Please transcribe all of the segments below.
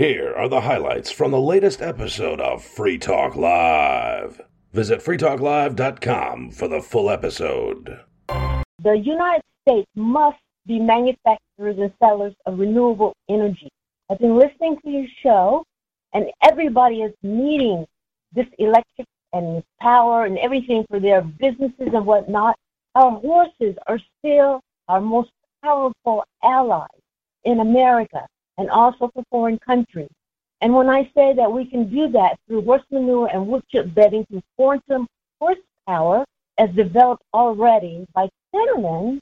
Here are the highlights from the latest episode of Free Talk Live. Visit freetalklive.com for the full episode. The United States must be manufacturers and sellers of renewable energy. I've been listening to your show, and everybody is needing this electric and this power and everything for their businesses and whatnot. Our horses are still our most powerful allies in America and also for foreign countries. And when I say that we can do that through horse manure and wood chip bedding through quantum horsepower, as developed already by Finland,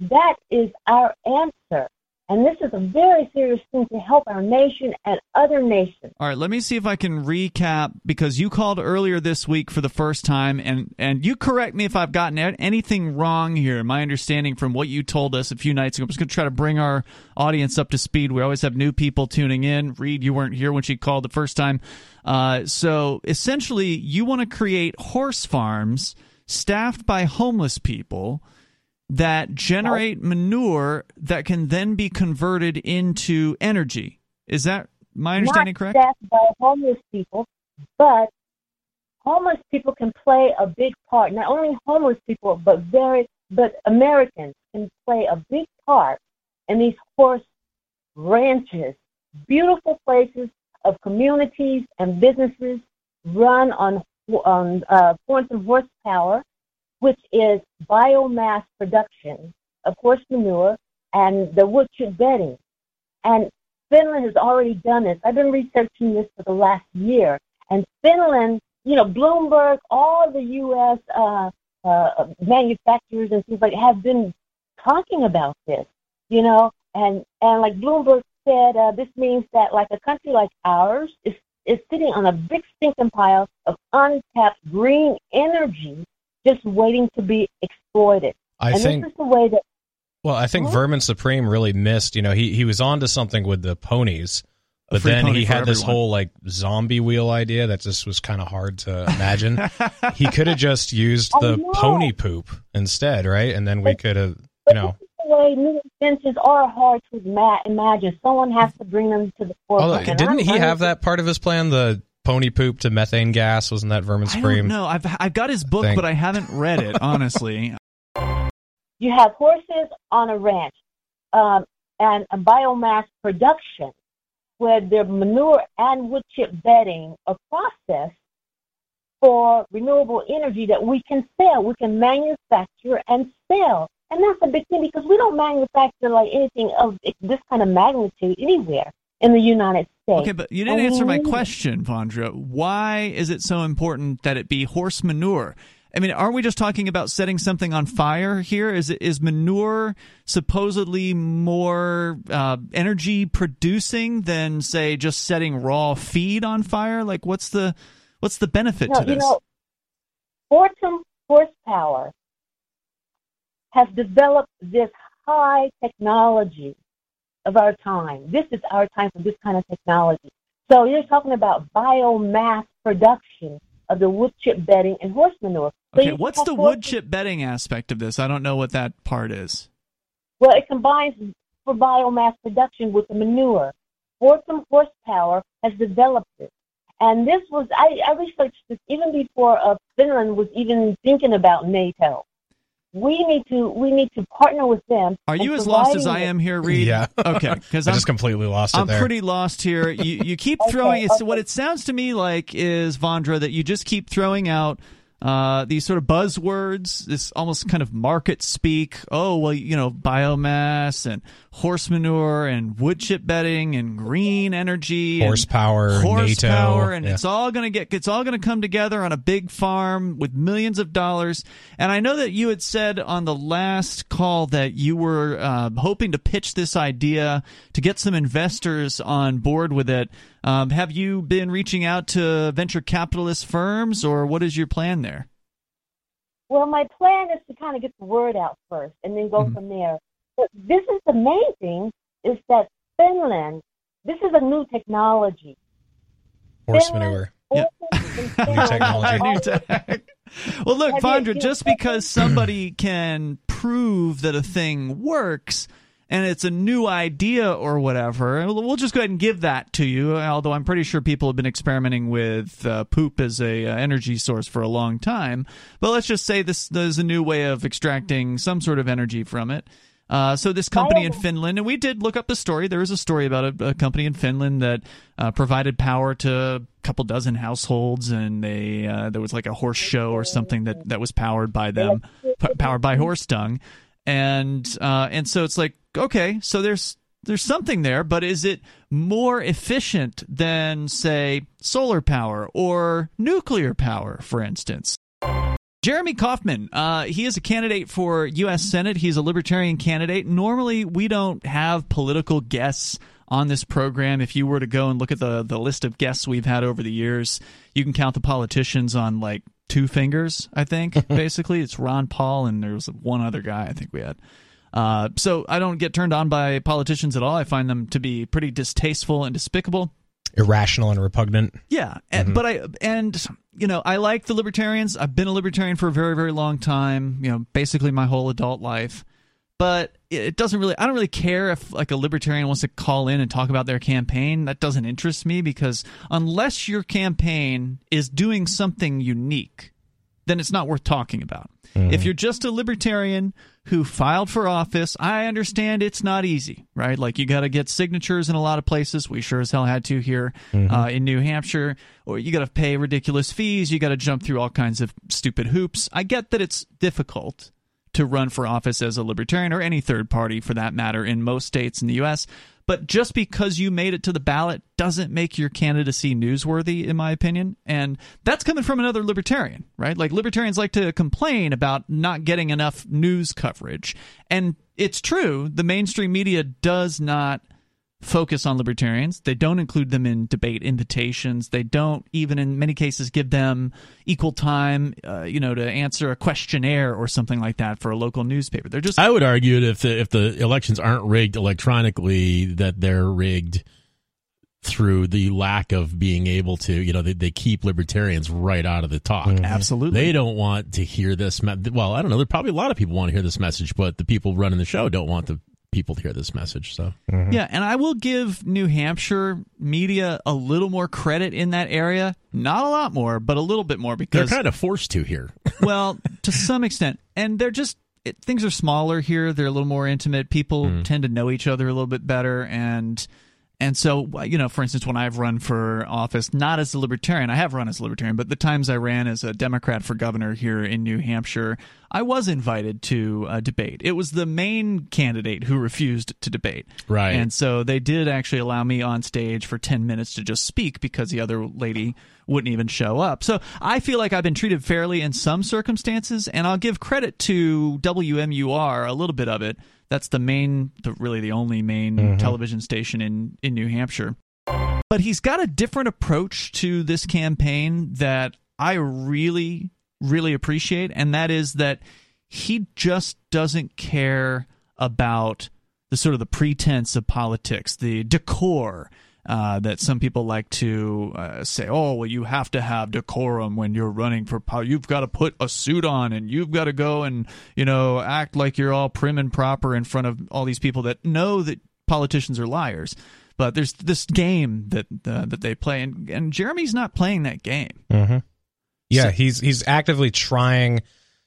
that is our answer. And this is a very serious thing to help our nation and other nations. All right, let me see if I can recap because you called earlier this week for the first time, and and you correct me if I've gotten anything wrong here. My understanding from what you told us a few nights ago. I'm just going to try to bring our audience up to speed. We always have new people tuning in. Reed, you weren't here when she called the first time, uh, so essentially, you want to create horse farms staffed by homeless people that generate manure that can then be converted into energy. Is that my understanding Not correct? Staffed by homeless people, but homeless people can play a big part. Not only homeless people, but very, but Americans can play a big part in these horse ranches, beautiful places of communities and businesses run on on uh, quantum horsepower which is biomass production of horse manure and the wood bedding. And Finland has already done this. I've been researching this for the last year. And Finland, you know, Bloomberg, all the U.S. Uh, uh, manufacturers and things like have been talking about this, you know, and and like Bloomberg said, uh, this means that like a country like ours is is sitting on a big stinking pile of untapped green energy just waiting to be exploited. I and think this is the way that. Well, I think Huh? Vermin Supreme really missed. You know, he he was onto something with the ponies, but then pony he for had this whole like zombie wheel idea that just was kind of hard to imagine. he could have just used I the know. pony poop instead, right? And then we could have, you know. this is the way new inventions are hard to imagine. Someone has to bring them to the Although, forefront. And didn't I'm- he I'm- have that part of his plan? The pony poop to methane gas wasn't that Vermin I Supreme? don't. I've I've got his book, Think. but I haven't read it honestly. You have horses on a ranch um, and a biomass production where their manure and wood chip bedding are processed for renewable energy that we can sell. We can manufacture and sell. And that's a big thing because we don't manufacture like anything of this kind of magnitude anywhere in the United States. Okay, but you didn't And answer my question, Vondra. Why is it so important that it be horse manure? I mean, aren't we just talking about setting something on fire here? Is it is manure supposedly more uh, energy producing than say just setting raw feed on fire? Like, what's the what's the benefit No, to this? you know, Fortum horsepower has developed this high technology of our time. This is our time for this kind of technology. So you're talking about biomass production of the wood chip bedding and horse manure. So okay, what's the wood chip bedding aspect of this? I don't know what that part is. Well, it combines for biomass production with the manure. Fortum horsepower has developed it. And this was, I, I researched this even before uh, Finland was even thinking about NATO. We need to, we need to partner with them. Are you as lost as I am here, Reed? Yeah. Okay, because I I'm just completely lost I'm there. pretty lost here. You you keep Okay, throwing. It's okay. what it sounds to me like is Vondra that you just keep throwing out uh, these sort of buzzwords, this almost kind of market speak. Oh well, you know, biomass and horse manure and wood chip bedding and green energy, and Horsepower, horsepower, NATO. and yeah. it's all gonna get it's all gonna come together on a big farm with millions of dollars. And I know that you had said on the last call that you were uh, hoping to pitch this idea to get some investors on board with it. Um, have you been reaching out to venture capitalist firms, or what is your plan there? Well, my plan is to kind of get the word out first and then go Mhm. from there. But this is the main thing is that Finland, this is a new technology. Horse Finland, manure. Yeah. horses in Finland technology. New tech. well, look, Have Vondra, just because somebody can prove that a thing works and it's a new idea or whatever, we'll just go ahead and give that to you. Although I'm pretty sure people have been experimenting with uh, poop as a uh, energy source for a long time. But let's just say this, this is a new way of extracting some sort of energy from it. Uh, so this company in Finland, and we did look up the story. There was a story about a, a company in Finland that uh, provided power to a couple dozen households, and they uh, there was like a horse show or something that, that was powered by them, p- powered by horse dung, and uh, and so it's like okay, so there's there's something there, but is it more efficient than say solar power or nuclear power, for instance? Jeremy Kaufman, uh, he is a candidate for U.S. Senate. He's a libertarian candidate. Normally, we don't have political guests on this program. If you were to go and look at the, the list of guests we've had over the years, you can count the politicians on like two fingers, I think, basically. It's Ron Paul, and there was one other guy I think we had. Uh, so I don't get turned on by politicians at all. I find them to be pretty distasteful and despicable irrational and repugnant. Yeah, mm-hmm. but I and you know I like the libertarians. I've been a libertarian for a very very long time. You know, basically my whole adult life. But it doesn't really. I don't really care if like a libertarian wants to call in and talk about their campaign. That doesn't interest me because unless your campaign is doing something unique, then it's not worth talking about. Mm-hmm. If you're just a libertarian who filed for office, I understand it's not easy, right? Like you got to get signatures in a lot of places. We sure as hell had to here mm-hmm. uh, in New Hampshire, or you got to pay ridiculous fees. You got to jump through all kinds of stupid hoops. I get that it's difficult to run for office as a libertarian or any third party for that matter in most states in the U.S. But just because you made it to the ballot doesn't make your candidacy newsworthy, in my opinion. And that's coming from another libertarian, right? Like libertarians like to complain about not getting enough news coverage. And it's true, the mainstream media does not focus on libertarians. They don't include them in debate invitations. They don't even, in many cases, give them equal time, uh, you know, to answer a questionnaire or something like that for a local newspaper. They're just. I would argue that if the if the elections aren't rigged electronically, that they're rigged through the lack of being able to, you know, they, they keep libertarians right out of the talk. Mm-hmm. Absolutely. They don't want to hear this. Me- well, I don't know. There probably a lot of people want to hear this message, but the people running the show don't want the people to hear this message. So mm-hmm. yeah, and I will give New Hampshire media a little more credit in that area. Not a lot more, but a little bit more because they're kind of forced to here. well, to some extent, and they're just it, things are smaller here. They're a little more intimate. People mm. tend to know each other a little bit better, and and so, you know, for instance, when I've run for office, not as a libertarian, I have run as a libertarian, but the times I ran as a Democrat for governor here in New Hampshire, I was invited to a debate. It was the main candidate who refused to debate. Right. And so they did actually allow me on stage for 10 minutes to just speak because the other lady wouldn't even show up. So I feel like I've been treated fairly in some circumstances, and I'll give credit to WMUR, a little bit of it that's the main, the, really the only main mm-hmm. television station in in New Hampshire. But he's got a different approach to this campaign that I really, really appreciate, and that is that he just doesn't care about the sort of the pretense of politics, the decor uh, that some people like to uh, say, oh, well, you have to have decorum when you're running for power. You've got to put a suit on and you've got to go and, you know, act like you're all prim and proper in front of all these people that know that politicians are liars. But there's this game that uh, that they play, and, and Jeremy's not playing that game. Mm-hmm. Yeah, so, he's he's actively trying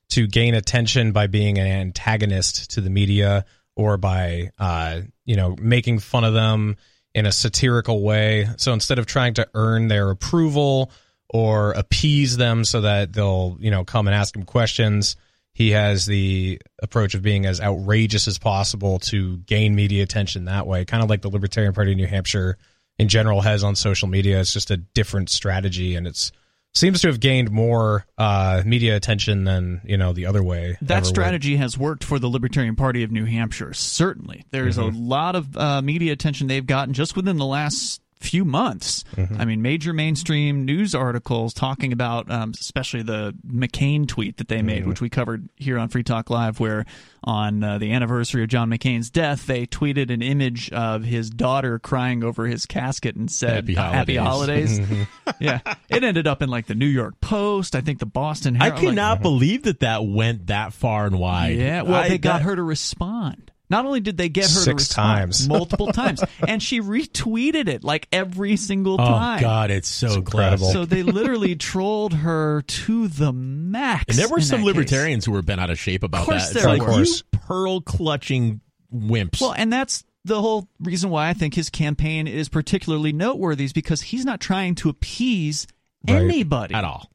to gain attention by being an antagonist to the media or by uh, you know making fun of them in a satirical way. So instead of trying to earn their approval or appease them so that they'll, you know, come and ask him questions, he has the approach of being as outrageous as possible to gain media attention that way, kind of like the Libertarian Party of New Hampshire in general has on social media. It's just a different strategy and it's seems to have gained more uh, media attention than you know the other way. That strategy would. has worked for the Libertarian Party of New Hampshire. Certainly, there's mm-hmm. a lot of uh, media attention they've gotten just within the last few months. Mm-hmm. I mean, major mainstream news articles talking about, um, especially the McCain tweet that they made, mm-hmm. which we covered here on Free Talk Live, where on uh, the anniversary of John McCain's death, they tweeted an image of his daughter crying over his casket and said, "Happy holidays." Happy holidays. yeah, it ended up in like the New York Post, I think the Boston Herald. I cannot like, believe that that went that far and wide. Yeah, well, I, they got that, her to respond. Not only did they get her Six to times. multiple times, and she retweeted it like every single Oh time. Oh God, it's so incredible. So they literally trolled her to the max. And there were some that case. libertarians who were bent out of shape about Of course that. there It's like were. you pearl clutching wimps. Well, and that's the whole reason why I think his campaign is particularly noteworthy is because he's not trying to appease Right. anybody at all.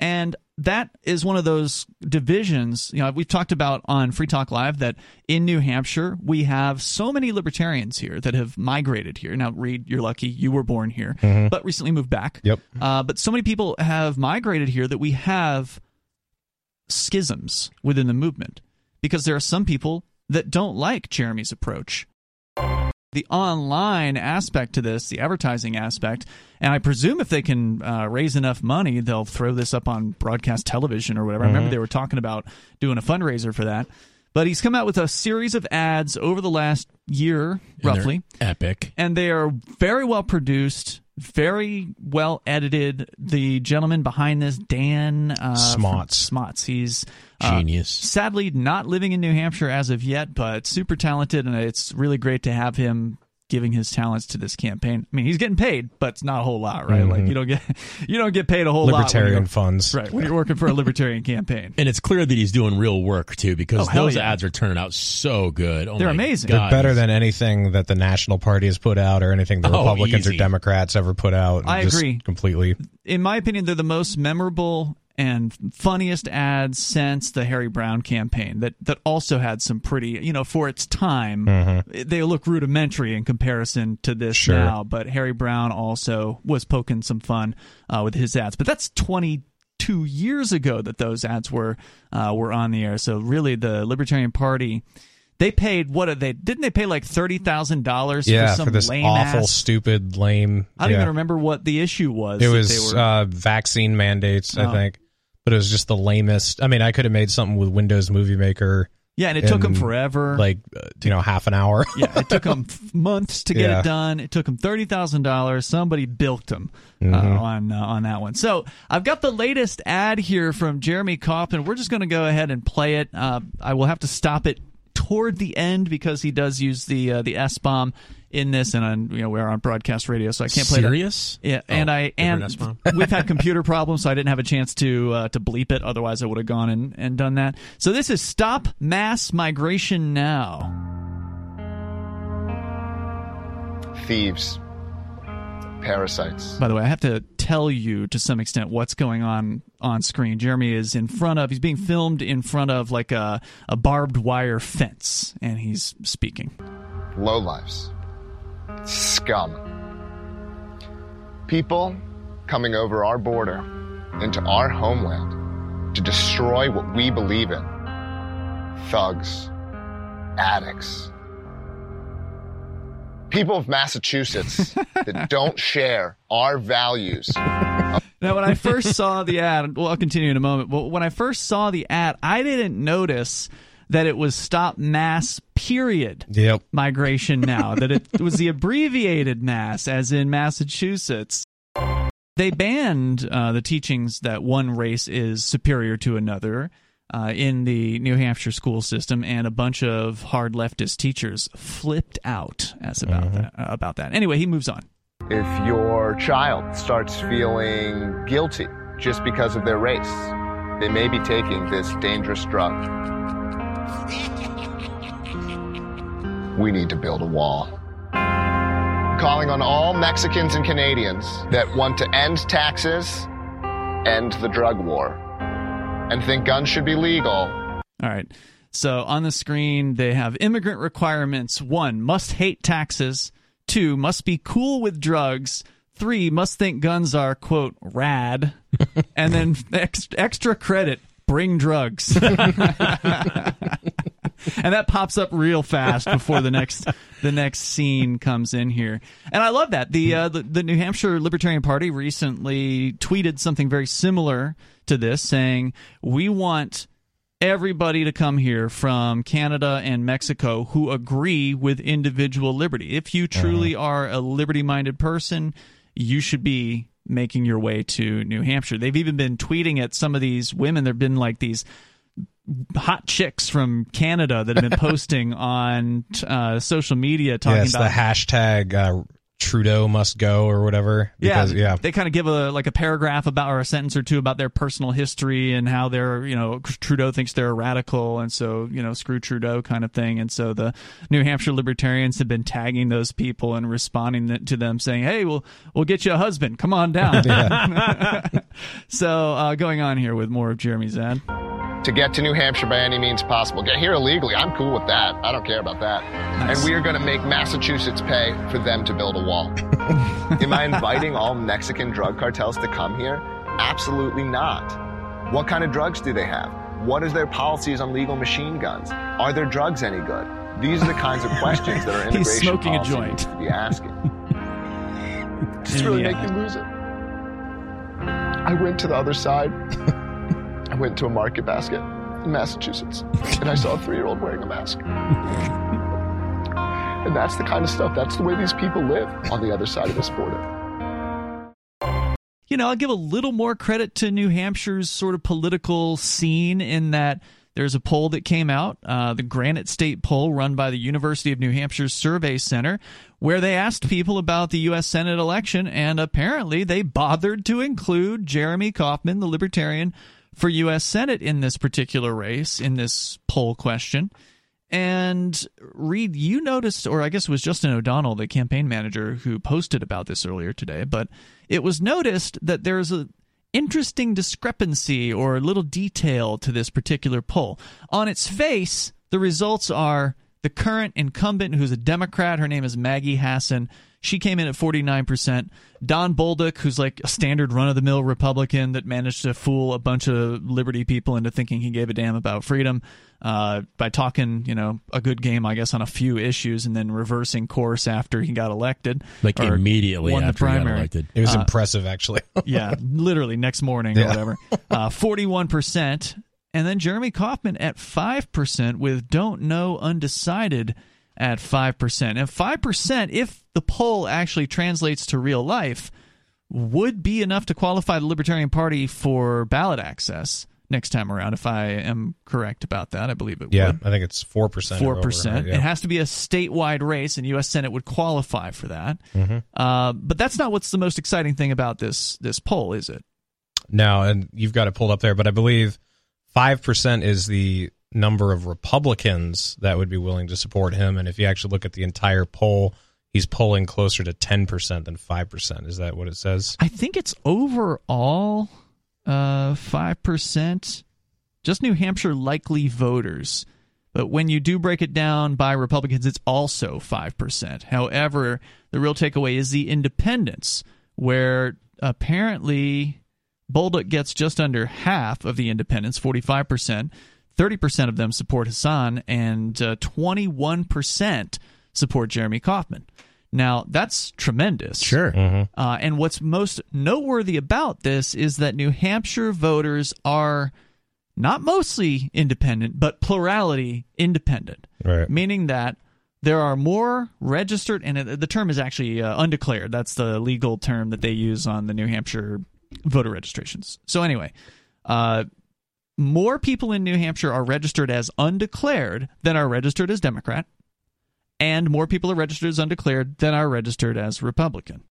And that is one of those divisions. You know, we've talked about on Free Talk Live that in New Hampshire we have so many libertarians here that have migrated here. Now, Reed, you're lucky; you were born here, but recently moved back. Yep. Uh, but so many people have migrated here that we have schisms within the movement because there are some people that don't like Jeremy's approach. The online aspect to this, the advertising aspect, and I presume if they can uh, raise enough money, they'll throw this up on broadcast television or whatever. I remember they were talking about doing a fundraiser for that. But he's come out with a series of ads over the last year, And roughly epic. and they are very well produced, very well edited. The gentleman behind this, Dan uh, Smots. Smots, he's uh, Genius. sadly not living in New Hampshire as of yet, but super talented, and it's really great to have him giving his talents to this campaign. I mean, he's getting paid, but it's not a whole lot, right? Like mm-hmm. you don't get you don't get paid a whole lot. Libertarian you're- funds. right? When you're working for a libertarian campaign. And it's clear that he's doing real work too, because Oh, those yeah. ads are turning out so good. Oh They're amazing. God. They're better than anything that the National Party has put out or anything the Oh, Republicans easy. or Democrats ever put out. I agree. Completely. in my opinion, they're the most memorable and funniest ads since the Harry Browne campaign. That that also had some pretty, you know, for its time, they look rudimentary in comparison to this Sure. now. But Harry Browne also was poking some fun uh, with his ads. But that's twenty two years ago that those ads were uh, were on the air. So really, the Libertarian Party. They paid what did they didn't they pay like thirty thousand dollars Yeah, for some for this lame awful, ass? stupid, lame. I don't yeah. even remember what the issue was. It was they were- uh, vaccine mandates, Oh. I think. But it was just the lamest. I mean, I could have made something with Windows Movie Maker, yeah, and it took them forever. like uh, you know, half an hour. Yeah, it took them months to get Yeah. it done. It took them thirty thousand dollars. Somebody bilked them uh, Mm-hmm. on uh, on that one. So I've got the latest ad here from Jeremy Kaufman. We're just going to go ahead and play it. Uh, I will have to stop it toward the end because he does use the uh, the s bomb in this, and on, you know we're on broadcast radio, so I can't play that. serious. Yeah, and Oh, I different and we've had computer problems, so I didn't have a chance to uh, to bleep it. Otherwise, I would have gone and, and done that. So this is stop mass migration now. thieves, parasites. By the way, I have to tell you to some extent what's going on on screen. Jeremy is in front of, he's being filmed in front of like a, a barbed wire fence, and he's speaking. Low lives, scum. People coming over our border into our homeland to destroy what we believe in. Thugs, addicts. People of Massachusetts that don't share our values. Now, when I first saw the ad, well, I'll continue in a moment. But when I first saw the ad, I didn't notice that it was stop mass period Yep. migration now, that it was the abbreviated mass, as in Massachusetts. They banned uh, the teachings that one race is superior to another uh, in the New Hampshire school system, and a bunch of hard leftist teachers flipped out as about that. Uh, about that. Anyway, he moves on. If your child starts feeling guilty just because of their race, they may be taking this dangerous drug. We need to build a wall. Calling on all Mexicans and Canadians that want to end taxes, end the drug war, and think guns should be legal All right. So on the screen, they have immigrant requirements. One, must hate taxes. Two, must be cool with drugs. Three, must think guns are, quote, rad. and then ex- extra credit, bring drugs. and that pops up real fast before the next the next scene comes in here. And I love that. The uh, the, the New Hampshire Libertarian Party recently tweeted something very similar to this saying, "We want everybody to come here from Canada and Mexico who agree with individual liberty. If you truly are a liberty minded person, you should be making your way to New Hampshire. They've even been tweeting at some of these women. There have been like these hot chicks from Canada that have been posting on uh, social media talking yes, about the hashtag uh, Trudeau must go or whatever. Because, yeah, yeah, They kind of give a like a paragraph about or a sentence or two about their personal history and how they're you know Trudeau thinks they're a radical and so you know screw Trudeau kind of thing. And so the New Hampshire libertarians have been tagging those people and responding to them saying, "Hey, we'll we'll get you a husband. Come on down." so uh, going on here with more of Jeremy's ad. To get to New Hampshire by any means possible. Get here illegally. I'm cool with that. I don't care about that. Nice. And we are going to make Massachusetts pay for them to build a wall. Am I inviting all Mexican drug cartels to come here? Absolutely not. What kind of drugs do they have? What is their policies on legal machine guns? Are their drugs any good? These are the kinds of questions that our He's immigration smoking a joint. to be asking. Just really Yeah. make you lose it. I went to the other side. I went to a market basket in Massachusetts and I saw a three year old wearing a mask. and that's the kind of stuff, that's the way these people live on the other side of this border. you know, I'll give a little more credit to New Hampshire's sort of political scene in that there's a poll that came out, uh, the Granite State poll run by the University of New Hampshire Survey Center, where they asked people about the U.S. Senate election, and apparently they bothered to include Jeremy Kaufman, the Libertarian, for U.S. Senate in this particular race, in this poll question. And Reed, you noticed, or I guess it was Justin O'Donnell, the campaign manager, who posted about this earlier today, but it was noticed that there's a interesting discrepancy or a little detail to this particular poll. On its face, the results are the current incumbent, who's a Democrat, her name is Maggie Hassan. She came in at 49%. Don Bolduc, who's like a standard run of the mill Republican that managed to fool a bunch of liberty people into thinking he gave a damn about freedom uh, by talking, you know, a good game, I guess, on a few issues and then reversing course after he got elected. Like immediately won the after he got primary. elected. it was Uh, impressive actually. yeah, literally next morning or whatever. Uh, Forty-one percent, and then Jeremy Kaufman at five percent with don't know undecided at five percent. And five percent, if the poll actually translates to real life, would be enough to qualify the Libertarian Party for ballot access next time around. If I am correct about that, I believe it would. yeah, would. I think it's four percent. Four percent. It has to be a statewide race, and U.S. Senate would qualify for that. Mm-hmm. Uh, but that's not what's the most exciting thing about this this poll, is it? now, and you've got it pulled up there, but I believe five percent is the number of Republicans that would be willing to support him. And if you actually look at the entire poll, he's polling closer to ten percent than five percent. Is that what it says? I think it's overall uh, five percent, just New Hampshire likely voters. But when you do break it down by Republicans, it's also five percent. However, the real takeaway is the independents, where apparently Bolduc gets just under half of the independents, forty-five percent. Thirty percent of them support Hassan, and uh, twenty-one percent support Jeremy Kaufman. Now that's tremendous. Sure. Uh, and what's most noteworthy about this is that New Hampshire voters are not mostly independent, but plurality independent, Right. meaning that there are more registered, and the term is actually uh, undeclared. That's the legal term that they use on the New Hampshire voter registrations. So, anyway, uh, more people in New Hampshire are registered as undeclared than are registered as Democrat, and more people are registered as undeclared than are registered as Republican.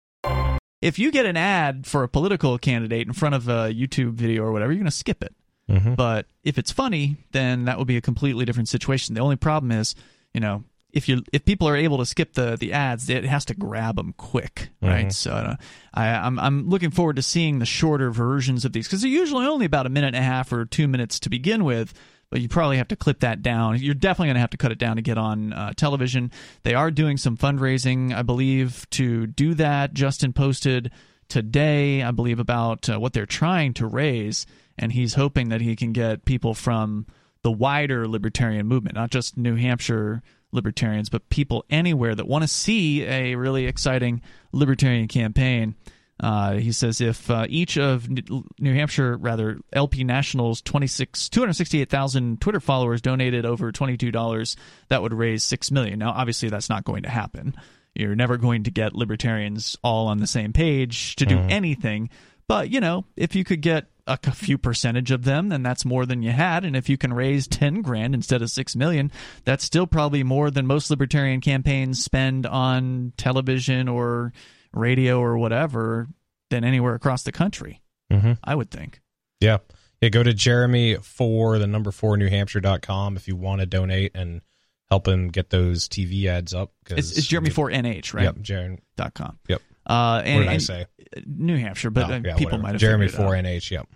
If you get an ad for a political candidate in front of a YouTube video or whatever, you're going to skip it. Mhm. But if it's funny, then that would be a completely different situation. The only problem is, you know, if you if people are able to skip the the ads, it has to grab them quick, right? So uh, I, I'm I'm looking forward to seeing the shorter versions of these because they're usually only about a minute and a half or two minutes to begin with. But you probably have to clip that down. You're definitely going to have to cut it down to get on uh, television. They are doing some fundraising, I believe, to do that. Justin posted today, I believe, about uh, what they're trying to raise, and he's hoping that he can get people from the wider libertarian movement, not just New Hampshire libertarians, but people anywhere that want to see a really exciting libertarian campaign. Uh, he says if uh, each of New Hampshire, rather LP National's 26, 268,000 Twitter followers donated over $22, that would raise 6 million. Now, obviously, that's not going to happen. You're never going to get libertarians all on the same page to do anything. But, you know, if you could get a few percentage of them, then that's more than you had. And if you can raise ten grand instead of six million, that's still probably more than most libertarian campaigns spend on television or radio or whatever than anywhere across the country. Mhm. I would think. Yeah. Yeah, go to Jeremy for the number four New Hampshire.com if you want to donate and help him get those TV ads up. 'cause- It's, it's Jeremy for NH, right? Yep, Jeremy. Dot com. Yep. Uh, and, what did I say? New Hampshire, but Oh, uh, yeah, people whatever. might have Jeremy figured it for out. NH. Yep.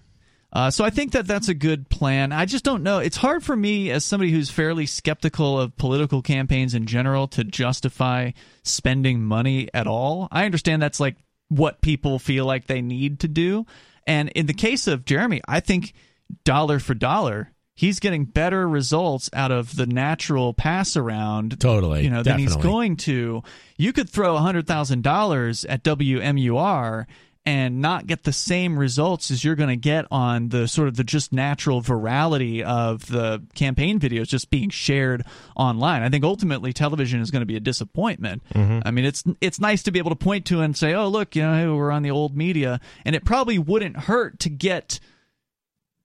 Uh, so I think that that's a good plan. I just don't know. It's hard for me as somebody who's fairly skeptical of political campaigns in general to justify spending money at all. I understand that's like what people feel like they need to do. And in the case of Jeremy, I think dollar for dollar, he's getting better results out of the natural pass around Totally, you know than he's going to. You could throw $100000 at wmur and not get the same results as you're going to get on the sort of the just natural virality of the campaign videos just being shared online. I think ultimately television is going to be a disappointment. Mm-hmm. I mean, it's it's nice to be able to point to and say, "Oh, look, you know, hey, we're on the old media," and it probably wouldn't hurt to get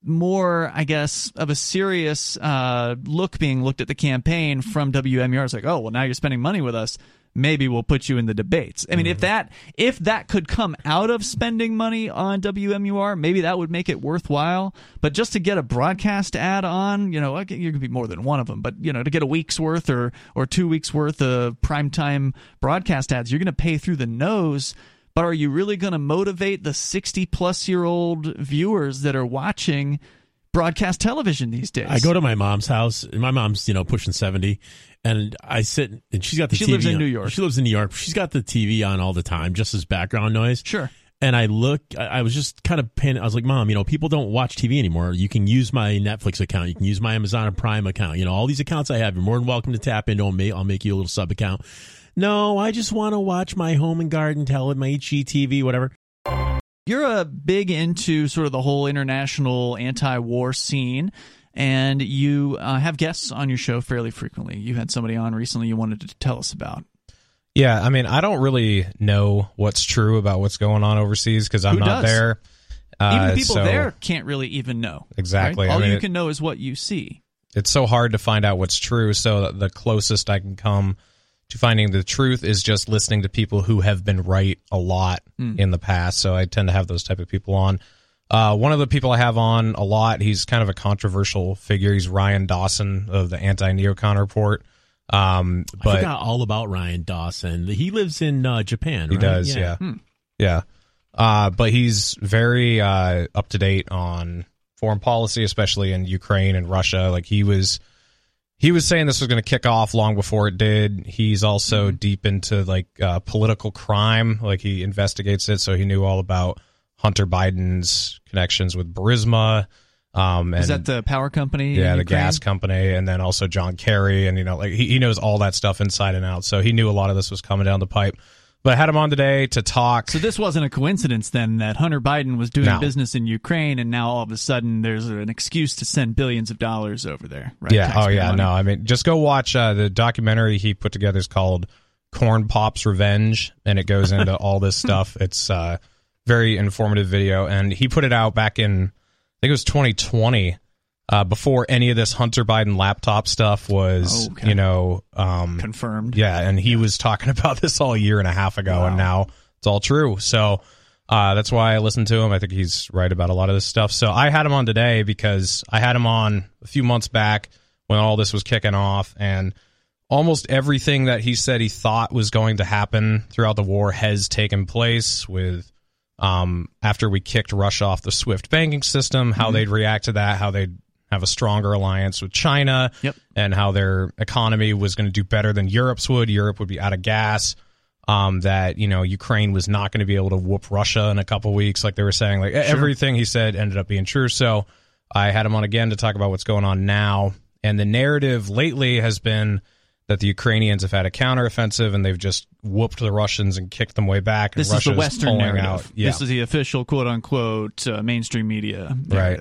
more, I guess, of a serious uh, look being looked at the campaign from WMUR. It's like, oh, well, now you're spending money with us. Maybe we'll put you in the debates. I mean, if that if that could come out of spending money on WMUR, maybe that would make it worthwhile. But just to get a broadcast ad on, you know, you could be more than one of them, but you know, to get a week's worth or or two weeks worth of primetime broadcast ads, you're going to pay through the nose but are you really going to motivate the 60 plus year old viewers that are watching broadcast television these days? I go to my mom's house. and My mom's, you know, pushing 70. And I sit, and she's got the She TV. lives in on- New York. She lives in New York. She's got the TV on all the time, just as background noise. Sure. And I look, I was just kind of paying, I was like, Mom, you know, people don't watch TV anymore. You can use my Netflix account. You can use my Amazon Prime account. You know, all these accounts I have, you're more than welcome to tap into them. I'll make you a little sub account. No, I just want to watch my home and garden tele, my HGTV, whatever. You're a big into sort of the whole international anti war scene. And you uh, have guests on your show fairly frequently. You had somebody on recently you wanted to tell us about. Yeah, I mean, I don't really know what's true about what's going on overseas because I'm Who not does? there. Even Uh, the people so there can't really even know. Exactly. right? I All mean, you it- can know is what you see. It's so hard to find out what's true. So the closest I can come to finding the truth is just listening to people who have been right a lot Hmm. in the past. So I tend to have those type of people on. Uh, one of the people I have on a lot, he's kind of a controversial figure. He's Ryan Dawson of the Anti-Neocon Report. Um, I but forgot all about Ryan Dawson. He lives in uh, Japan, He right? does, yeah. Yeah. Uh, but he's very uh, up to date on foreign policy, especially in Ukraine and Russia. Like he was he was saying this was going to kick off long before it did. He's also deep into like uh, political crime. Like he investigates it, so he knew all about Hunter Biden's connections with Burisma. Um, and Is that the power company? yeah, the gas company, and then also John Kerry, and you know, like he, he knows all that stuff inside and out. So he knew a lot of this was coming down the pipe. But I had him on today to talk. So this wasn't a coincidence then that Hunter Biden was doing No. business in Ukraine, and now all of a sudden there's an excuse to send billions of dollars over there. Right? Yeah. Oh, yeah. money. No, I mean, just go watch uh, the documentary he put together. is called Corn Pops Revenge, and it goes into all this stuff. It's uh, very informative video, and he put it out back in, I think it was 2020, uh, before any of this Hunter Biden laptop stuff was, Okay. you know, um, confirmed. yeah, and he was talking about this all a year and a half ago, and now it's all true. So uh, that's why I listened to him. I think he's right about a lot of this stuff. So I had him on today because I had him on a few months back when all this was kicking off, and almost everything that he said he thought was going to happen throughout the war has taken place with um, after we kicked Russia off the SWIFT banking system, how they'd react to that, how they'd have a stronger alliance with China, Yep. and how their economy was going to do better than Europe's would. Europe would be out of gas. Um, that you know Ukraine was not going to be able to whoop Russia in a couple weeks, like they were saying. Like everything he said ended up being true. So I had him on again to talk about what's going on now. And the narrative lately has been that the Ukrainians have had a counteroffensive and they've just whooped the Russians and kicked them way back. And This Russia's is the Western narrative. Out. Yeah. This is the official quote unquote uh, mainstream media Right.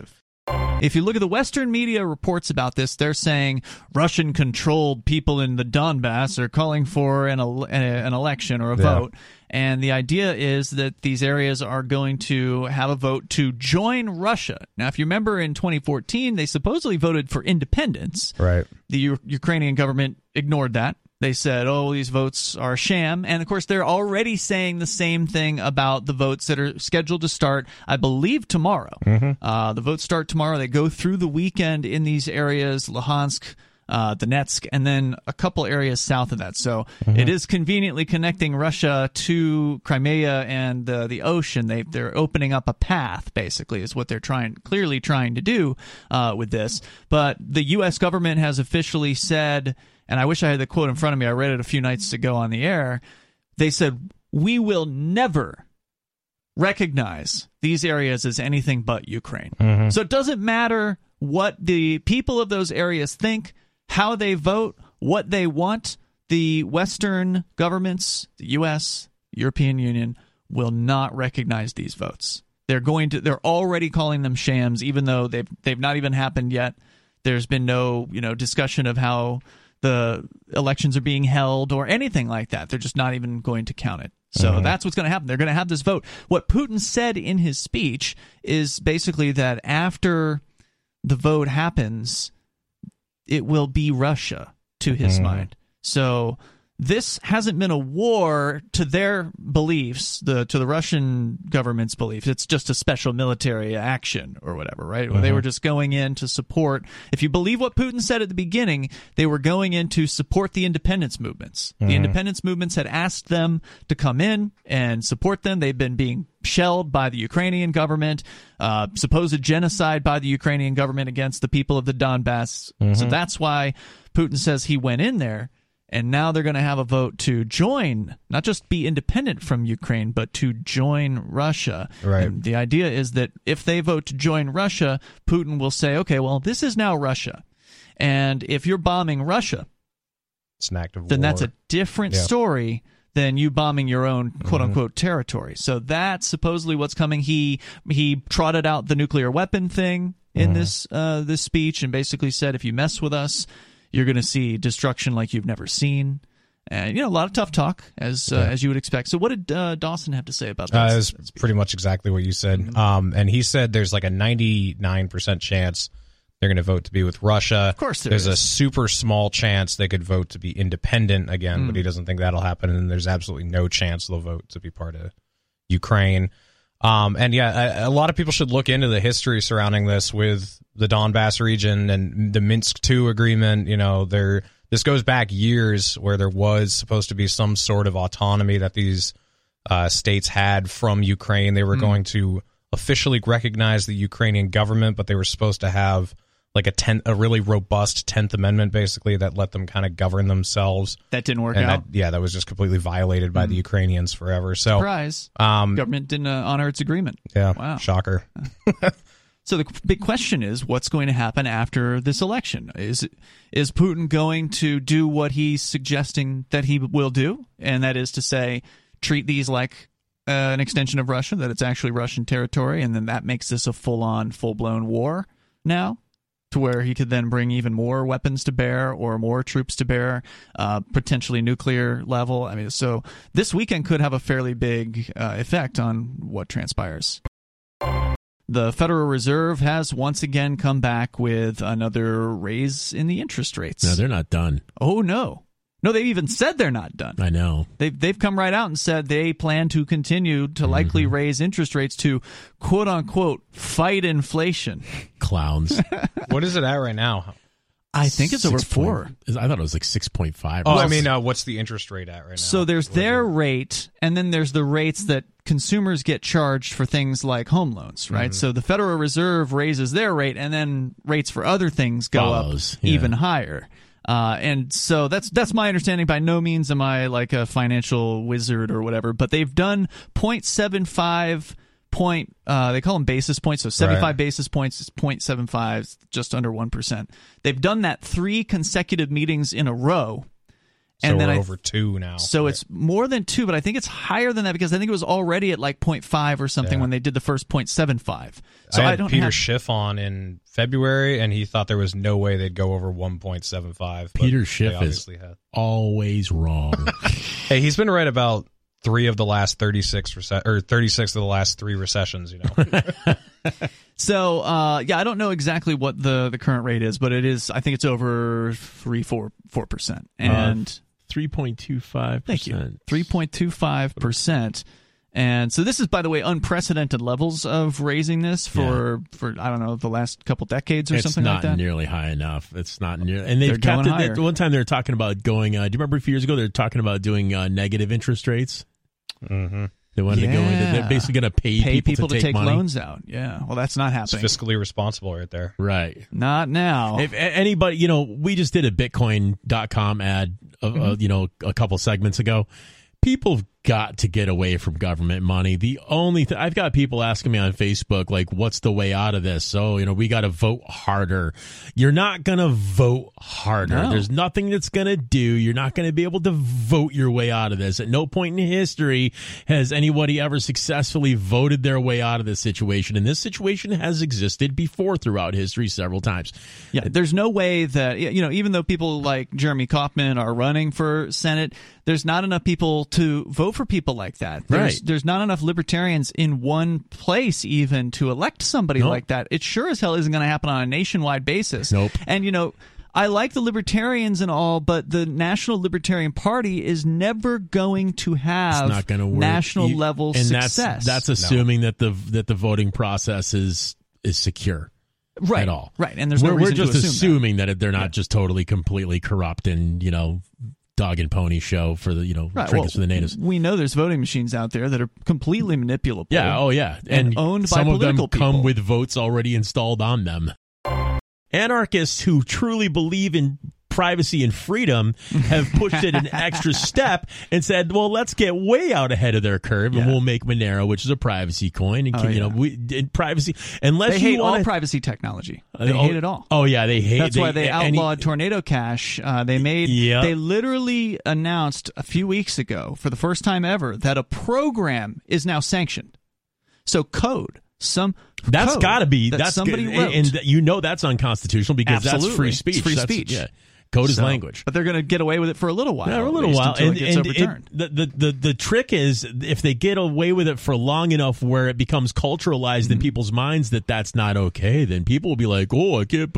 If you look at the Western media reports about this, they're saying Russian controlled people in the Donbass are calling for an, ele- an election or a Yeah. vote. And the idea is that these areas are going to have a vote to join Russia. Now, if you remember in 2014, they supposedly voted for independence. Right. The U- Ukrainian government ignored that. They said, oh, these votes are a sham. And of course, they're already saying the same thing about the votes that are scheduled to start, I believe, tomorrow. Uh, the votes start tomorrow. They go through the weekend in these areas Luhansk, uh, Donetsk, and then a couple areas south of that. So it is conveniently connecting Russia to Crimea and uh, the ocean. They they're opening up a path, basically, is what they're trying clearly trying to do uh, with this. But the U.S. government has officially said, and I wish I had the quote in front of me. I read it a few nights ago on the air. They said we will never recognize these areas as anything but Ukraine. Mm-hmm. So it doesn't matter what the people of those areas think, how they vote, what they want. The Western governments, the U.S., European Union, will not recognize these votes. They're going to. They're already calling them shams, even though they've they've not even happened yet. There's been no you know discussion of how the elections are being held or anything like that. They're just not even going to count it. So mm-hmm. that's what's going to happen. They're going to have this vote. What Putin said in his speech is basically that after the vote happens, it will be Russia to his mm-hmm. mind. So this hasn't been a war to their beliefs, the to the Russian government's beliefs. It's just a special military action or whatever, right? They uh-huh. were just going in to support. If you believe what Putin said at the beginning, they were going in to support the independence movements. The uh-huh. independence movements had asked them to come in and support them. They've been being shelled by the Ukrainian government, uh, supposed genocide by the Ukrainian government against the people of the Donbass. So mm-hmm. that's why Putin says he went in there. And now they're going to have a vote to join, not just be independent from Ukraine, but to join Russia. Right. And the idea is that if they vote to join Russia, Putin will say, okay, well, this is now Russia. And if you're bombing Russia, It's an act of then war. that's a different Yeah. story than you bombing your own quote unquote territory. So that's supposedly what's coming. He he trotted out the nuclear weapon thing in this uh, this speech and basically said if you mess with us, you're going to see destruction like you've never seen. And you know a lot of tough talk as uh, as you would expect. So what did uh, Dawson have to say about Uh, that? was pretty much exactly what you said. Mm-hmm. Um, and he said there's like a 99% chance they're going to vote to be with Russia. Of course there there's a super small chance they could vote to be independent again, Mm. but he doesn't think that'll happen. And there's absolutely no chance they'll vote to be part of Ukraine. Um, and yeah, a, a lot of people should look into the history surrounding this with the Donbass region and the Minsk II agreement. You know, there this goes back years where there was supposed to be some sort of autonomy that these uh, states had from Ukraine. They were going to officially recognize the Ukrainian government, but they were supposed to have like a ten, a really robust Tenth Amendment, basically that let them kind of govern themselves. that didn't work And out. that, yeah, that was just completely violated by the Ukrainians forever. So, Surprise! um, Government didn't uh, honor its agreement. yeah, Wow. shocker. So the big question is, what's going to happen after this election? Is is Putin going to do what he's suggesting that he will do, and that is to say, treat these like uh, an extension of Russia, that it's actually Russian territory, and then that makes this a full on, full blown war now? To where he could then bring even more weapons to bear or more troops to bear, uh, potentially nuclear level. I mean, so this weekend could have a fairly big uh, effect on what transpires. The Federal Reserve has once again come back with another raise in the interest rates. No, they're not done. oh no. No, they've even said they're not done. I know. They've they've come right out and said they plan to continue to likely Mm-hmm. raise interest rates to quote unquote fight inflation. Clowns. what is it at right now? I think it's over Six point- four. I thought it was like six point five. Oh, I mean, uh, what's the interest rate at right now? So there's What their rate, and then there's the rates that consumers get charged for things like home loans, right? Mm-hmm. So the Federal Reserve raises their rate, and then rates for other things go Follows, up yeah. even higher. Uh, and so that's that's my understanding. By no means am I like a financial wizard or whatever, but they've done 0.75 point. Uh, they call them basis points. So 75 Right. basis points is 0.75, just under one percent. They've done that three consecutive meetings in a row so and then I, over two now. So right. it's more than two, but I think it's higher than that because I think it was already at like 0.5 or something yeah. when they did the first 0.75. So I had I Peter have... Schiff on in February, and he thought there was no way they'd go over 1.75. Peter Schiff is had. always wrong. hey, he's been right about three of the last 36 rece- or 36 of the last three recessions, you know. so, uh, yeah, I don't know exactly what the, the current rate is, but it is I think it's over 3 4 4%. Uh, and uh, Three point two five. Thank you. 3.25%. And so this is, by the way, unprecedented levels of raising this for yeah. for I don't know the last couple decades or it's something like that. It's not nearly high enough. It's not near. And they've got it, one time they were talking about going. Uh, do you remember a few years ago they were talking about doing uh, negative interest rates? Mm-hmm. They wanted to go into. Yeah. They're basically going to pay, Pay people, people to take, take loans out. Yeah, well, that's not happening. it's fiscally responsible right there. Right. not now. If anybody, you know, we just did a Bitcoin.com ad, uh, uh, Mm-hmm. you know, a couple segments ago. People have got to get away from government money. The only thing I've got people asking me on Facebook, like, what's the way out of this? So, you know, we got to vote harder. You're not going to vote harder. No. There's nothing that's going to do. You're not going to be able to vote your way out of this. At no point in history has anybody ever successfully voted their way out of this situation. And this situation has existed before throughout history several times. Yeah, there's no way that you know, even though people like Jeremy Kauffman are running for Senate, there's not enough people to vote for people like that. There's, Right. There's not enough libertarians in one place even to elect somebody Nope. like that. It sure as hell isn't going to happen on a nationwide basis. Nope. And you know. I like the libertarians and all, but the National Libertarian Party is never going to have it's not to work. national You- level and success. That's, that's assuming that the that the voting process is is secure right at all. Right, and there's we're, no we're just to assume that. assuming that, they're not just totally completely corrupt and you know dog and pony show for the you know Right, trinkets well, for the natives. We know there's voting machines out there that are completely manipulable. Yeah. Oh, yeah. and owned by some of them political come with votes already installed on them. Anarchists who truly believe in privacy and freedom have pushed it an extra step and said, "Well, let's get way out ahead of their curve, and we'll make Monero, which is a privacy coin, and Oh, you know, we in privacy unless They you hate all want privacy technology. They oh, hate it all. Oh yeah, they hate. That's why they any- outlawed Tornado Cash. Uh, they made. Yep. They literally announced a few weeks ago, for the first time ever, that a program is now sanctioned. So code, some that's got to be that that's somebody good. wrote. and you know that's unconstitutional because that's Absolutely. free It's speech. free That's- speech. Yeah, code is So- language. but they're going to get away with it for a little while. Yeah, for a little while, until and, it gets and overturned. it, the, the the the trick is if they get away with it for long enough, where it becomes culturalized Mm-hmm. in people's minds that that's not okay, then people will be like, "Oh, I can't."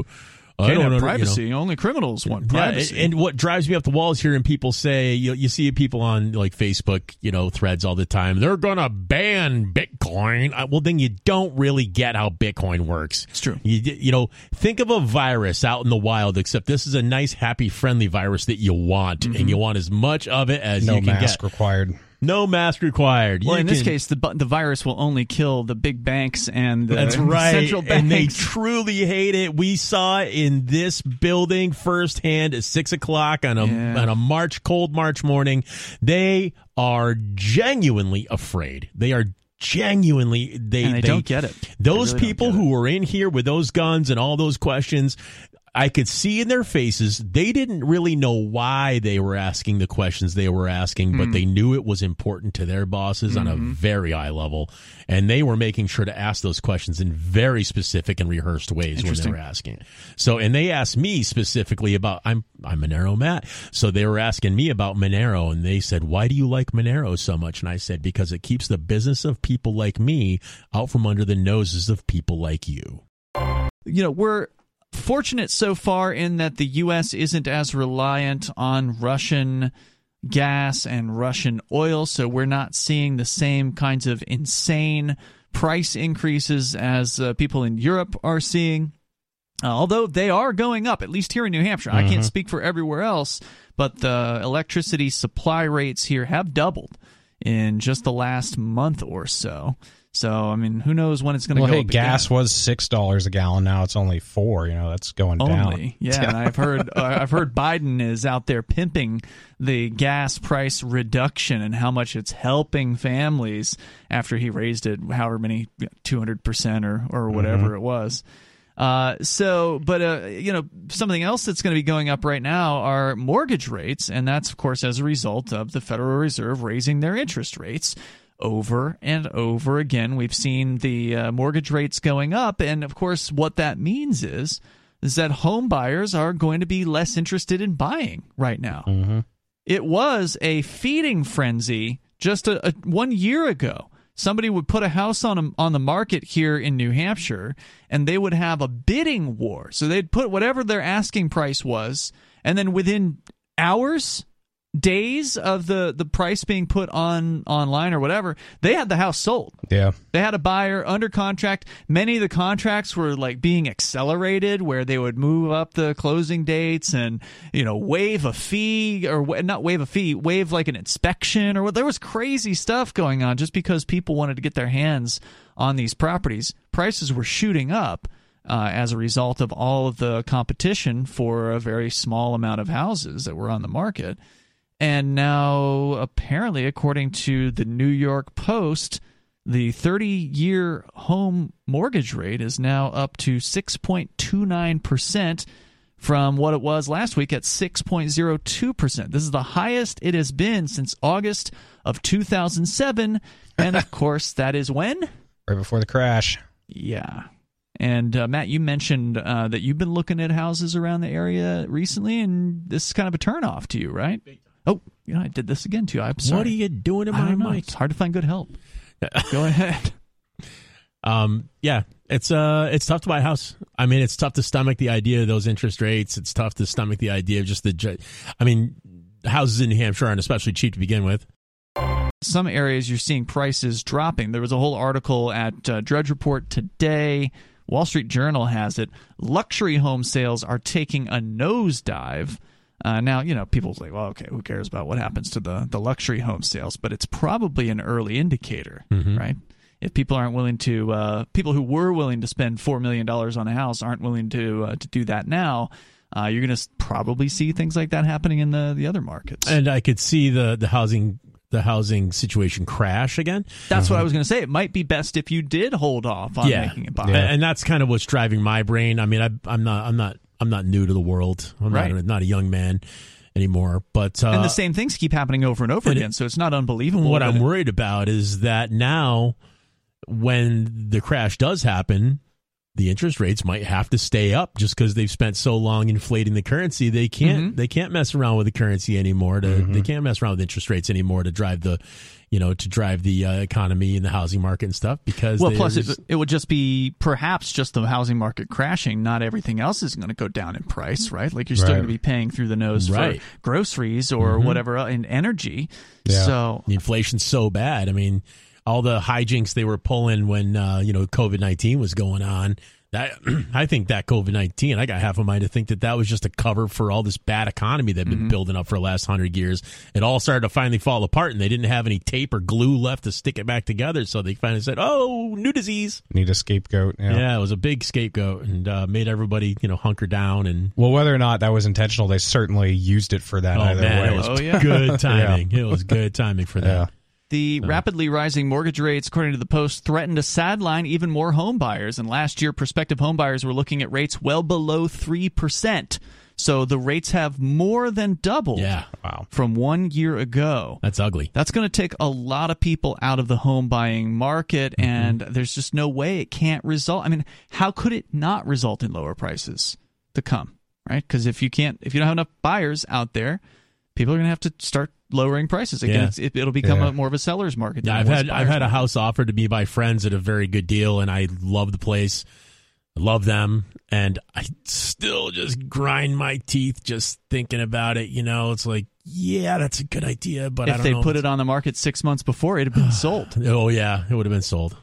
I Can't don't have under- you know. privacy. Only criminals want Yeah, privacy. and what drives me up the walls here, and people say you, you see people on like Facebook, you know, threads all the time. They're gonna ban Bitcoin. Uh, well, then you don't really get how Bitcoin works. It's true. You you know, think of a virus out in the wild. Except this is a nice, happy, friendly virus that you want, Mm-hmm. and you want as much of it as No you can mask get. required. No mask required. well, You in this case, the the virus will only kill the big banks and the That's right. central banks. And they truly hate it. We saw it in this building firsthand at six o'clock on a Yeah. on a March cold March morning. They are genuinely afraid. They are genuinely they and they, don't get it. Those really people it. who were in here with those guns and all those questions, I could see in their faces they didn't really know why they were asking the questions they were asking, but they knew it was important to their bosses on a Mm-hmm. very high level, and they were making sure to ask those questions in very specific and rehearsed ways when they were asking. it. So, and they asked me specifically about I'm I'm Monero Matt, so they were asking me about Monero, and they said, "Why do you like Monero so much?" And I said, "Because it keeps the business of people like me out from under the noses of people like you." you know, we're fortunate so far in that the U.S. isn't as reliant on Russian gas and Russian oil, so we're not seeing the same kinds of insane price increases as uh, people in Europe are seeing. Uh, although they are going up, at least here in New Hampshire. I can't speak for everywhere else, but the electricity supply rates here have doubled in just the last month or so. So, I mean, who knows when it's going to Well, go hey, gas again. was six dollars a gallon. Now it's only four. You know, that's going only. down. Yeah, and I've heard uh, I've heard Biden is out there pimping the gas price reduction and how much it's helping families after he raised it however many two hundred percent or or whatever Mm-hmm. it was. Uh, so, but uh, you know, something else that's going to be going up right now are mortgage rates, and that's of course as a result of the Federal Reserve raising their interest rates over and over again. We've seen the uh, mortgage rates going up, and of course, what that means is is that home buyers are going to be less interested in buying right now. Mm-hmm. It was a feeding frenzy just a, a, one year ago. Somebody would put a house on a, on the market here in New Hampshire, and they would have a bidding war. So they'd put whatever their asking price was, and then within hours days of the the price being put on online or whatever they had the house sold. Yeah. they had a buyer under contract. Many of the contracts were like being accelerated where they would move up the closing dates and you know waive a fee or not waive a fee waive like an inspection or what. There was crazy stuff going on just because people wanted to get their hands on these properties. Prices were shooting up uh, as a result of all of the competition for a very small amount of houses that were on the market and now, apparently, according to the New York Post, the 30 year home mortgage rate is now up to 6.29% from what it was last week at 6.02%. This is the highest it has been since August of 2007. And of course, that is when? Right before the crash. Yeah. And uh, Matt, you mentioned uh, that you've been looking at houses around the area recently, and this is kind of a turnoff to you, right? Oh, you know, I did this again too. I'm sorry. What are you doing in my mic? It's hard to find good help. Go ahead. Um, yeah, it's uh, it's tough to buy a house. I mean, it's tough to stomach the idea of those interest rates. It's tough to stomach the idea of just the. I mean, houses in New Hampshire aren't especially cheap to begin with. Some areas you're seeing prices dropping. There was a whole article at uh, Drudge Report today. Wall Street Journal has it. Luxury home sales are taking a nosedive. Uh, now, you know, people say, well, okay, who cares about what happens to the, the luxury home sales? But it's probably an early indicator, right? If people aren't willing to, uh, people who were willing to spend $4 million on a house aren't willing to, uh, to do that now, uh, you're going to probably see things like that happening in the, the other markets. And I could see the the housing the housing situation crash again. That's what I was going to say. It might be best if you did hold off on making a buy. And- and that's kind of what's driving my brain. I mean, I, I'm not, I'm not, I'm not new to the world. I'm Right. not, a, not a young man anymore. But uh, and the same things keep happening over and over and it- again, so it's not unbelievable. what I'm it- worried about is that now, when the crash does happen, the interest rates might have to stay up just because they've spent so long inflating the currency. They can't, Mhm. they can't mess around with the currency anymore. To they can't mess around with interest rates anymore to drive the, you know, to drive the uh, economy and the housing market and stuff. Because well, plus it, it would just be perhaps just the housing market crashing. Not everything else is going to go down in price, right? Like you're still Right. going to be paying through the nose Right. for groceries or whatever uh, in energy. Yeah. So the inflation's so bad. I mean, all the hijinks they were pulling when uh, you know COVID nineteen was going on. That I think that COVID nineteen, I got half a mind to think that that was just a cover for all this bad economy they've been building up for the last hundred years. It all started to finally fall apart, and they didn't have any tape or glue left to stick it back together. So they finally said, "Oh, new disease." Need a scapegoat. Yeah. Yeah, it was a big scapegoat and uh, made everybody you know hunker down and. Well, whether or not that was intentional, they certainly used it for that Oh either man, way. it was Oh, yeah. good timing. It was good timing for that. Yeah. The uh-huh. rapidly rising mortgage rates, according to the Post, threatened to sideline even more home buyers. And last year, prospective home buyers were looking at rates well below 3%. So the rates have more than doubled Yeah, Wow. from one year ago. that's ugly. That's going to take a lot of people out of the home buying market, mm-hmm. and there's just no way it can't result. I mean, how could it not result in lower prices to come, right? Because if you can't, if you don't have enough buyers out there, people are going to have to start lowering prices again. Yeah. It, it'll become Yeah. a, more of a seller's market. Yeah, I've had I've had a house offered to me by friends at a very good deal, and I love the place, I love them, and I still just grind my teeth just thinking about it. You know, it's like, yeah, that's a good idea, but I If don't they know put it on the market six months before, it'd have been sold. Oh yeah, it would have been sold.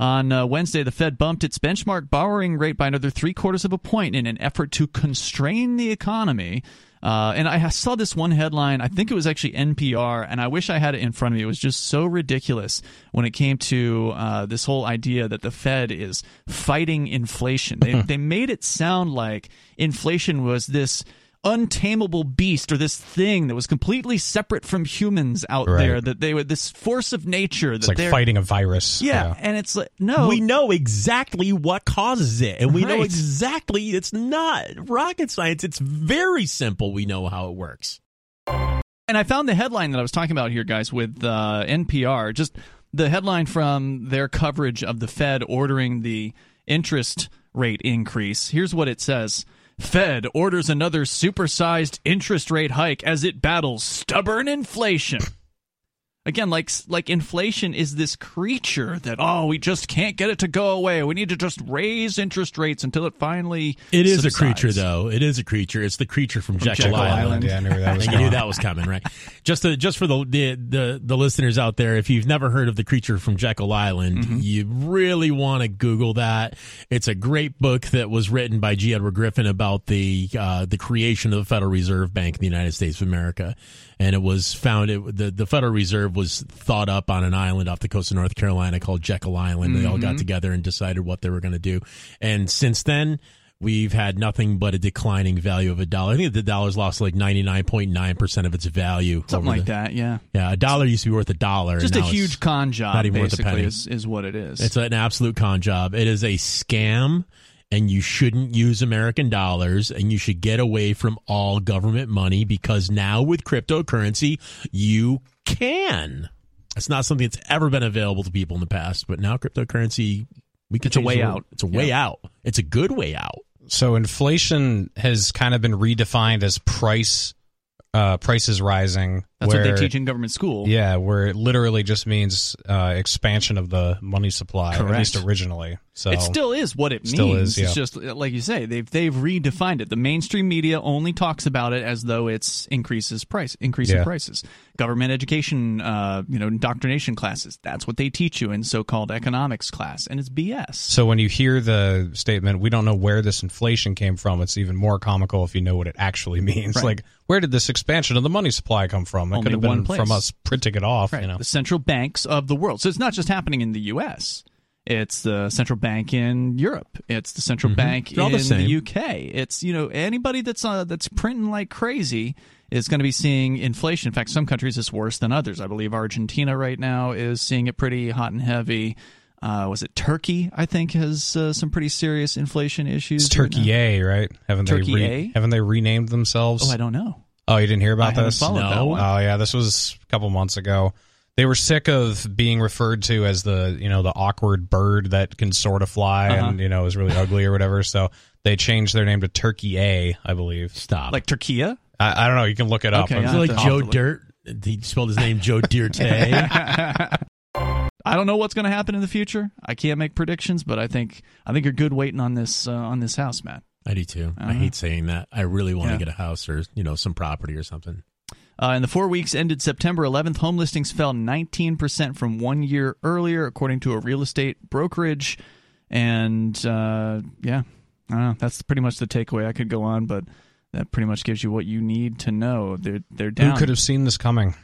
On uh, Wednesday, the Fed bumped its benchmark borrowing rate by another three quarters of a point in an effort to constrain the economy. Uh, and I saw this one headline. I think it was actually NPR, and I wish I had it in front of me. It was just so ridiculous when it came to uh, this whole idea that the Fed is fighting inflation. They, they made it sound like inflation was this untamable beast or this thing that was completely separate from humans out Right. there that they were this force of nature that It's like they're fighting a virus. yeah, and it's like no we know exactly what causes it, and we know exactly it's not rocket science. It's very simple. We know how it works. And I found the headline that I was talking about here, guys, with uh, NPR. Just the headline from their coverage of the Fed ordering the interest rate increase. Here's what it says Fed orders another supersized interest rate hike as it battles stubborn inflation. Again, like like inflation is this creature that oh we just can't get it to go away. We need to just raise interest rates until it finally. It is a creature, though. It is a creature. It's the creature from, Jekyll, Jekyll Island. Island. Yeah, I knew where that was And you knew that was coming, right? just to, just for the, the the the listeners out there, if you've never heard of the creature from Jekyll Island, Mm-hmm. you really want to Google that. It's a great book that was written by G. Edward Griffin about the uh, the creation of the Federal Reserve Bank in the United States of America, and it was founded. The the Federal Reserve was thought up on an island off the coast of North Carolina called Jekyll Island. They all Mm-hmm. got together and decided what they were going to do, and since then. We've had nothing but a declining value of a dollar. I think the dollar's lost like ninety nine point nine percent of its value. Something like the- that, yeah. Yeah, a dollar used to be worth a dollar. Just a huge con job, not even worth a penny. is, is what it is. it's an absolute con job. It is a scam, and you shouldn't use American dollars, and you should get away from all government money because now with cryptocurrency, you can. It's not something that's ever been available to people in the past, but now cryptocurrency, we can It's a way out. It's a way out. It's a good way out. So inflation has kind of been redefined as price uh, prices rising. That's what they teach in government school. Yeah, where it literally just means uh, expansion of the money supply, Correct. at least originally. So It still is what it Still means. is, yeah. It's just like you say, they've they've redefined it. The mainstream media only talks about it as though it's increases price, increase in Yeah. prices. Government education, uh, you know, indoctrination classes. That's what they teach you in so-called economics class, and it's BS. So when you hear the statement, we don't know where this inflation came from, it's even more comical if you know what it actually means. Right. Like, where did this expansion of the money supply come from? It Only could have been place. from us printing it off. Right. You know, The central banks of the world. So it's not just happening in the U.S. It's the central bank in Europe. It's the central bank Mm-hmm. All in the the UK. It's you know anybody that's uh, that's printing like crazy is going to be seeing inflation. In fact, some countries it's worse than others. I believe Argentina right now is seeing it pretty hot and heavy. Uh, was it Turkey? I think has uh, some pretty serious inflation issues. it's Turkey now. A, right? Haven't Turkey they A? haven't they renamed themselves? Oh, I don't know. Oh, you didn't hear about haven't this? followed that No. one. Oh yeah, this was a couple months ago. They were sick of being referred to as the you know the awkward bird that can sort of fly Uh-huh. and you know is really ugly or whatever. So they changed their name to Turkey A, I believe. Stop. Like Turkia? I, I don't know. You can look it up. Okay, I'm- Is I it like Joe I'll have to look. Dirt? He spelled his name Joe Dirte. I don't know what's going to happen in the future. I can't make predictions, but I think I think you're good waiting on this uh, on this house, Matt. I do too. I Uh-huh. hate saying that. I really want Yeah. to get a house or you know some property or something. Uh, in the four weeks ended September 11th, home listings fell 19% from one year earlier, according to a real estate brokerage. And uh, yeah, I don't know. That's pretty much the takeaway. I could go on, but that pretty much gives you what you need to know. They're they're down. Who could have seen this coming?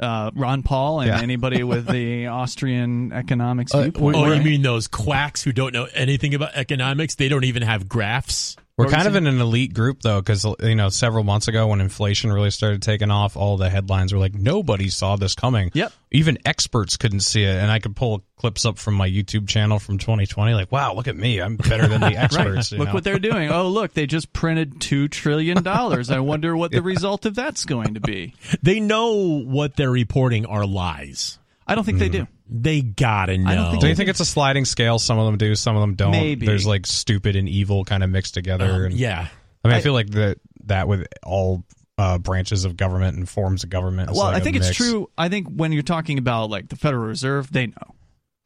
Uh, Ron Paul and Yeah. anybody with the Austrian economics Uh, viewpoint. Oh, We're- you mean those quacks who don't know anything about economics? They don't even have graphs. We're kind of in an elite group though, because you know several months ago when inflation really started taking off, all the headlines were like nobody saw this coming. Yep. Even experts couldn't see it, and I could pull clips up from my YouTube channel from 2020. Like, wow, look at me, I'm better than the experts. you Look know? what they're doing. Oh, look, they just printed two trillion dollars. I wonder what the result of that's going to be. They know what they're reporting are lies. I don't think they do. They gotta know. I don't think Do you think it's a sliding scale? Some of them do, some of them don't. Maybe. There's like stupid and evil kind of mixed together. Um, and, yeah. I mean, I, I- feel like that that with all uh, branches of government and forms of government. Well, like I a think it's true. I think when you're talking about like the Federal Reserve, they know.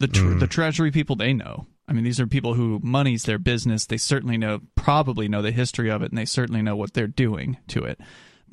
The tr- Mm. the Treasury people, they know. I mean, these are people who money's their business. They certainly know, probably know the history of it, and they certainly know what they're doing to it.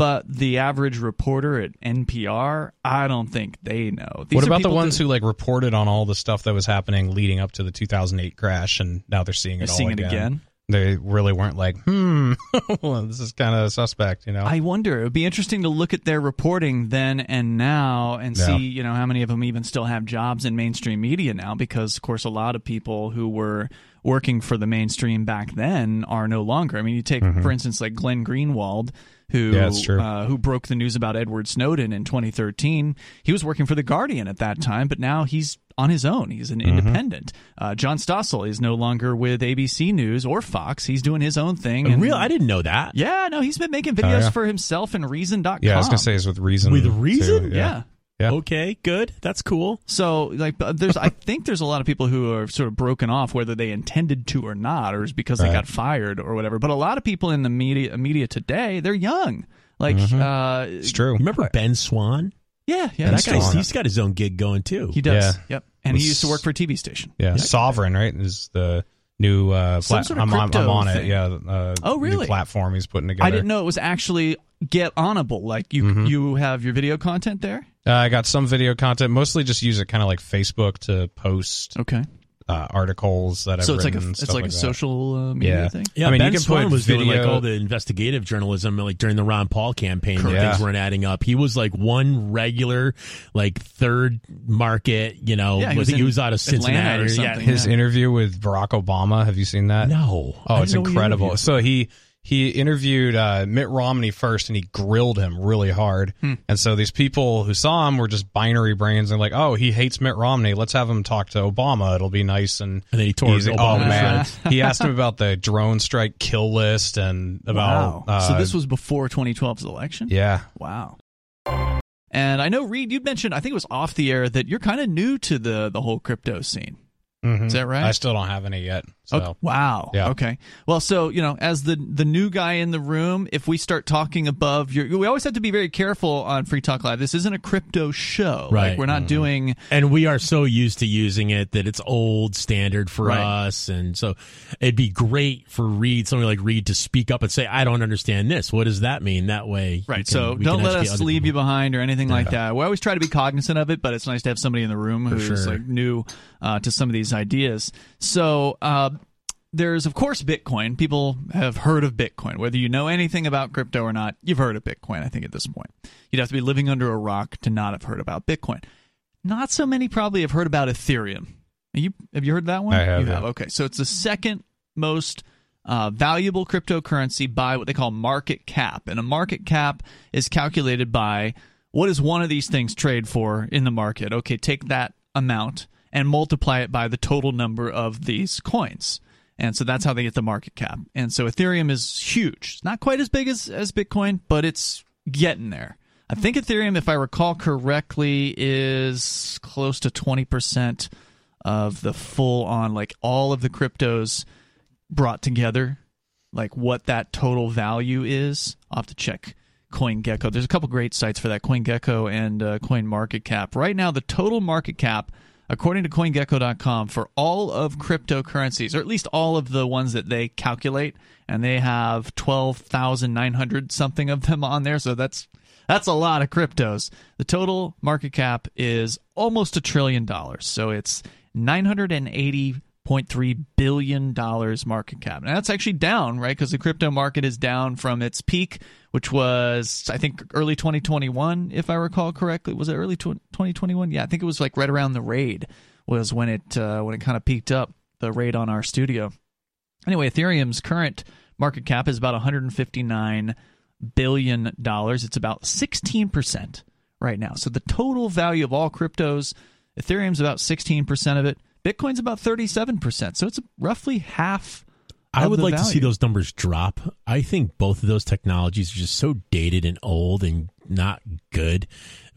But the average reporter at NPR, I don't think they know. These what about the ones that- who like reported on all the stuff that was happening leading up to the 2008 crash, and now they're seeing it all seeing it again? again? they really weren't like, hmm, this is kind of suspect, you know. I wonder. It would be interesting to look at their reporting then and now and Yeah. see, you know, how many of them even still have jobs in mainstream media now because of course a lot of people who were working for the mainstream back then are no longer. I mean, you take for instance like Glenn Greenwald who Mm-hmm. Yeah, uh, who broke the news about Edward Snowden in 2013. He was working for the Guardian at that time, but now he's on his own. He's an Mm-hmm. independent. Uh, John Stossel is no longer with ABC News or Fox. He's doing his own thing. and- Real, I didn't know that. yeah, no, he's been making videos Oh, yeah. for himself and Reason.com. yeah, I was gonna say it's with reason. With Reason? too, yeah. Yeah. Okay, good. That's cool. So, like, there's, I think there's a lot of people who are sort of broken off, whether they intended to or not, or it's because they got fired or whatever. But a lot of people in the media, media today, they're young. Like, uh, It's true. Remember Ben Swann? yeah, yeah, Ben that That guy's, guy's he's got his own gig going too. he does. Yeah. Yep, and he used to work for a TV station. Yeah, Sovren, right? Is the new uh, plat- sort of I'm, on, I'm crypto on it. Yeah. Uh, Oh, new really? platform he's putting together. I didn't know it was actually get onable. Like you, Mm-hmm. you have your video content there. Uh, I got some video content. Mostly just use it kind of like Facebook to post Okay, uh, articles that I've so it's like a it's stuff like, a that. social uh, media Yeah. thing. Yeah, I mean, you Ben can Swan put was doing like all the investigative journalism, like during the Ron Paul campaign, when Yeah. things weren't adding up. He was like one regular, like third market. You know, Yeah, he was was he was out of Atlanta Cincinnati or Yeah. something. His Yeah. interview with Barack Obama. Have you seen that? No, Oh, it's incredible. So he he interviewed uh, Mitt Romney first, and he grilled him really hard. Hmm. And so these people who saw him were just binary brains and like, oh, he hates Mitt Romney. Let's have him talk to Obama. It'll be nice and. And then he tore. Obama Oh man, he asked him about the drone strike kill list and about. Wow. so uh, this was before 2012's election. yeah. Wow. And I know Reed, you mentioned I think it was off the air that you're kind of new to the the whole crypto scene. Mhm. Is that right? I still don't have any yet. So Okay. Wow. Yeah. Okay. Well, so you know, as the the new guy in the room, if we start talking above your, we always have to be very careful on Free Talk Live. This isn't a crypto show. Right. Like we're not doing. and we are so used to using it that it's old standard for Right. us and so it'd be great for reed somebody like reed to speak up and say i don't understand this what does that mean that way Right. can- so don't let us leave you behind or anything like that. We always try to be cognizant of it, but it's nice to have somebody in the room who's sure. like new uh, to some of these ideas. So uh, there's of course Bitcoin. People have heard of Bitcoin, whether you know anything about crypto or not. You've heard of Bitcoin. I think at this point, you'd have to be living under a rock to not have heard about Bitcoin. Not so many probably have heard about Ethereum. You have you heard that one? I have, You yeah. Okay, so it's the second most uh, valuable cryptocurrency by what they call market cap, and a market cap is calculated by what does one of these things trade for in the market. Okay, take that amount and multiply it by the total number of these coins. And so that's how they get the market cap. And so Ethereum is huge. It's not quite as big as, as Bitcoin, but it's getting there. I think Ethereum, if I recall correctly, is close to 20% of the full on, like all of the cryptos brought together, like what that total value is. I'll have to check CoinGecko. There's a couple great sites for that, CoinGecko and uh, CoinMarketCap. Right now, the total market cap, according to CoinGecko.com, for all of cryptocurrencies, or at least all of the ones that they calculate, and they have 12,900 something of them on there, so that's that's a lot of cryptos. The total market cap is almost a trillion dollars. So it's 980.3 billion dollars market cap. And that's actually down, right? Because the crypto market is down from its peak, which was I think early 2021, if I recall correctly. Was it early 2021? Yeah, I think it was like right around the raid was when it uh, when it kind of peaked up the raid on our studio. Anyway, Ethereum's current market cap is about 159 billion dollars. It's about 16% right now. So the total value of all cryptos, Ethereum's about 16% of it. Bitcoin's about 37%. So it's roughly half I would like to see those numbers drop. I think both of those technologies are just so dated and old and not good.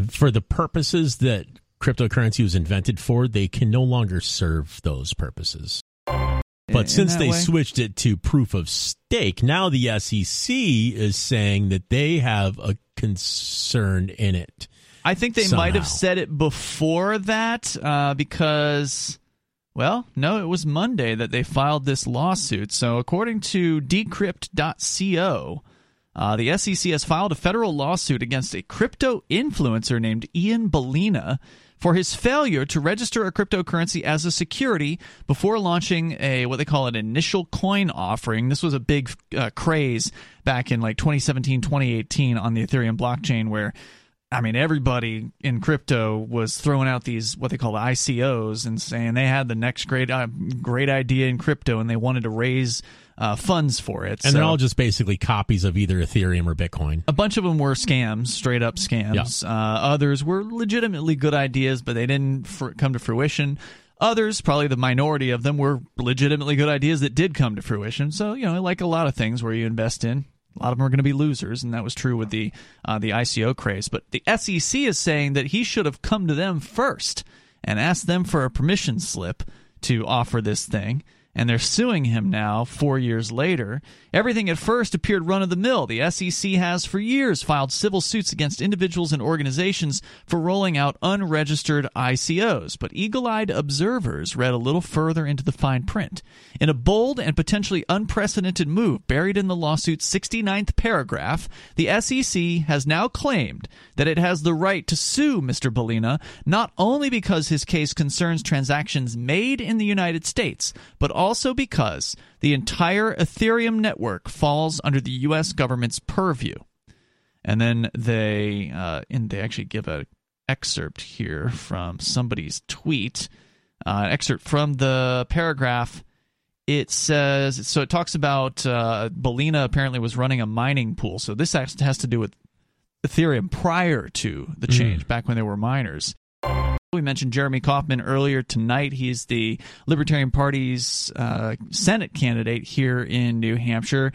For the purposes that cryptocurrency was invented for, they can no longer serve those purposes. in But since that they way. switched it to proof of stake, now the SEC is saying that they have a concern in it. I think they might have said it before that uh, because, well, no, it was Monday that they filed this lawsuit. So, according to decrypt.co, uh, the SEC has filed a federal lawsuit against a crypto influencer named Ian Balina for his failure to register a cryptocurrency as a security before launching a what they call an initial coin offering. This was a big uh, craze back in like 2017, 2018 on the Ethereum blockchain where I mean, everybody in crypto was throwing out these what they call the ICOs and saying they had the next great uh, great idea in crypto and they wanted to raise uh, funds for it. And so they're all just basically copies of either Ethereum or Bitcoin. a bunch of them were scams, straight up scams. Uh, others were legitimately good ideas, but they didn't fr- come to fruition. Others, probably the minority of them, were legitimately good ideas that did come to fruition. So you know, like a lot of things where you invest in, a lot of them are going to be losers, and that was true with the uh, the ICO craze. But the SEC is saying that he should have come to them first and asked them for a permission slip to offer this thing. And they're suing him now, four years later. Everything at first appeared run of the mill. The SEC has for years filed civil suits against individuals and organizations for rolling out unregistered ICOs. But eagle eyed observers read a little further into the fine print. In a bold and potentially unprecedented move buried in the lawsuit's 69th paragraph, the SEC has now claimed that it has the right to sue Mr. Balina not only because his case concerns transactions made in the United States, but because the entire Ethereum network falls under the U.S. government's purview. And then they, uh, and they actually give a excerpt here from somebody's tweet, uh, an excerpt from the paragraph it says so it talks about uh, apparently was running a mining pool. So this has, has to do with Ethereum prior to the change, back when they were miners. We mentioned Jeremy Kauffman earlier tonight. He's the Libertarian Party's uh, Senate candidate here in New Hampshire.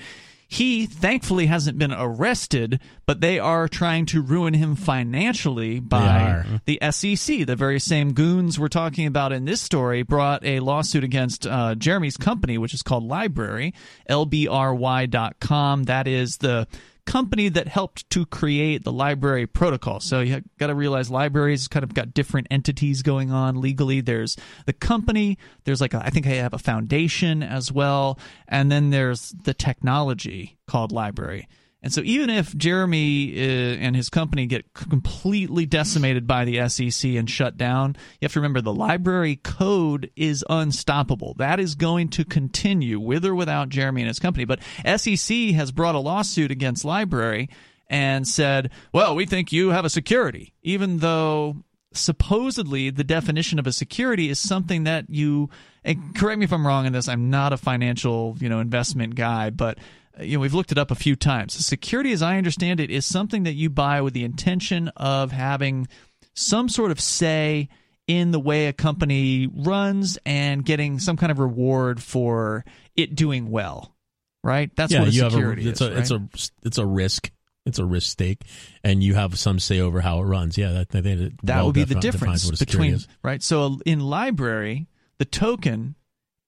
He thankfully hasn't been arrested, but they are trying to ruin him financially by the SEC. The very same goons we're talking about in this story brought a lawsuit against uh, Jeremy's company, which is called LBRY, lbry.com. That is the company that helped to create the LBRY protocol. So you got to realize LBRY's kind of got different entities going on legally. There's the company, there's like a, I think I have a foundation as well, and then there's the technology called LBRY. And so even if Jeremy uh, and his company get completely decimated by the SEC and shut down, you have to remember the LBRY code is unstoppable. That is going to continue with or without Jeremy and his company. But SEC has brought a lawsuit against LBRY and said, "Well, we think you have a security," even though supposedly the definition of a security is something that you and correct me if I'm wrong in this. I'm not a financial, you know, investment guy, but you know we've looked it up a few times security as i understand it is something that you buy with the intention of having some sort of say in the way a company runs and getting some kind of reward for it doing well right that's yeah, what a you have security a, it's is a it's right? a it's a risk. It's a risk stake, and you have some say over how it runs. Yeah, that that, that, that well would be the difference defines what a security between is. right so in LBRY the token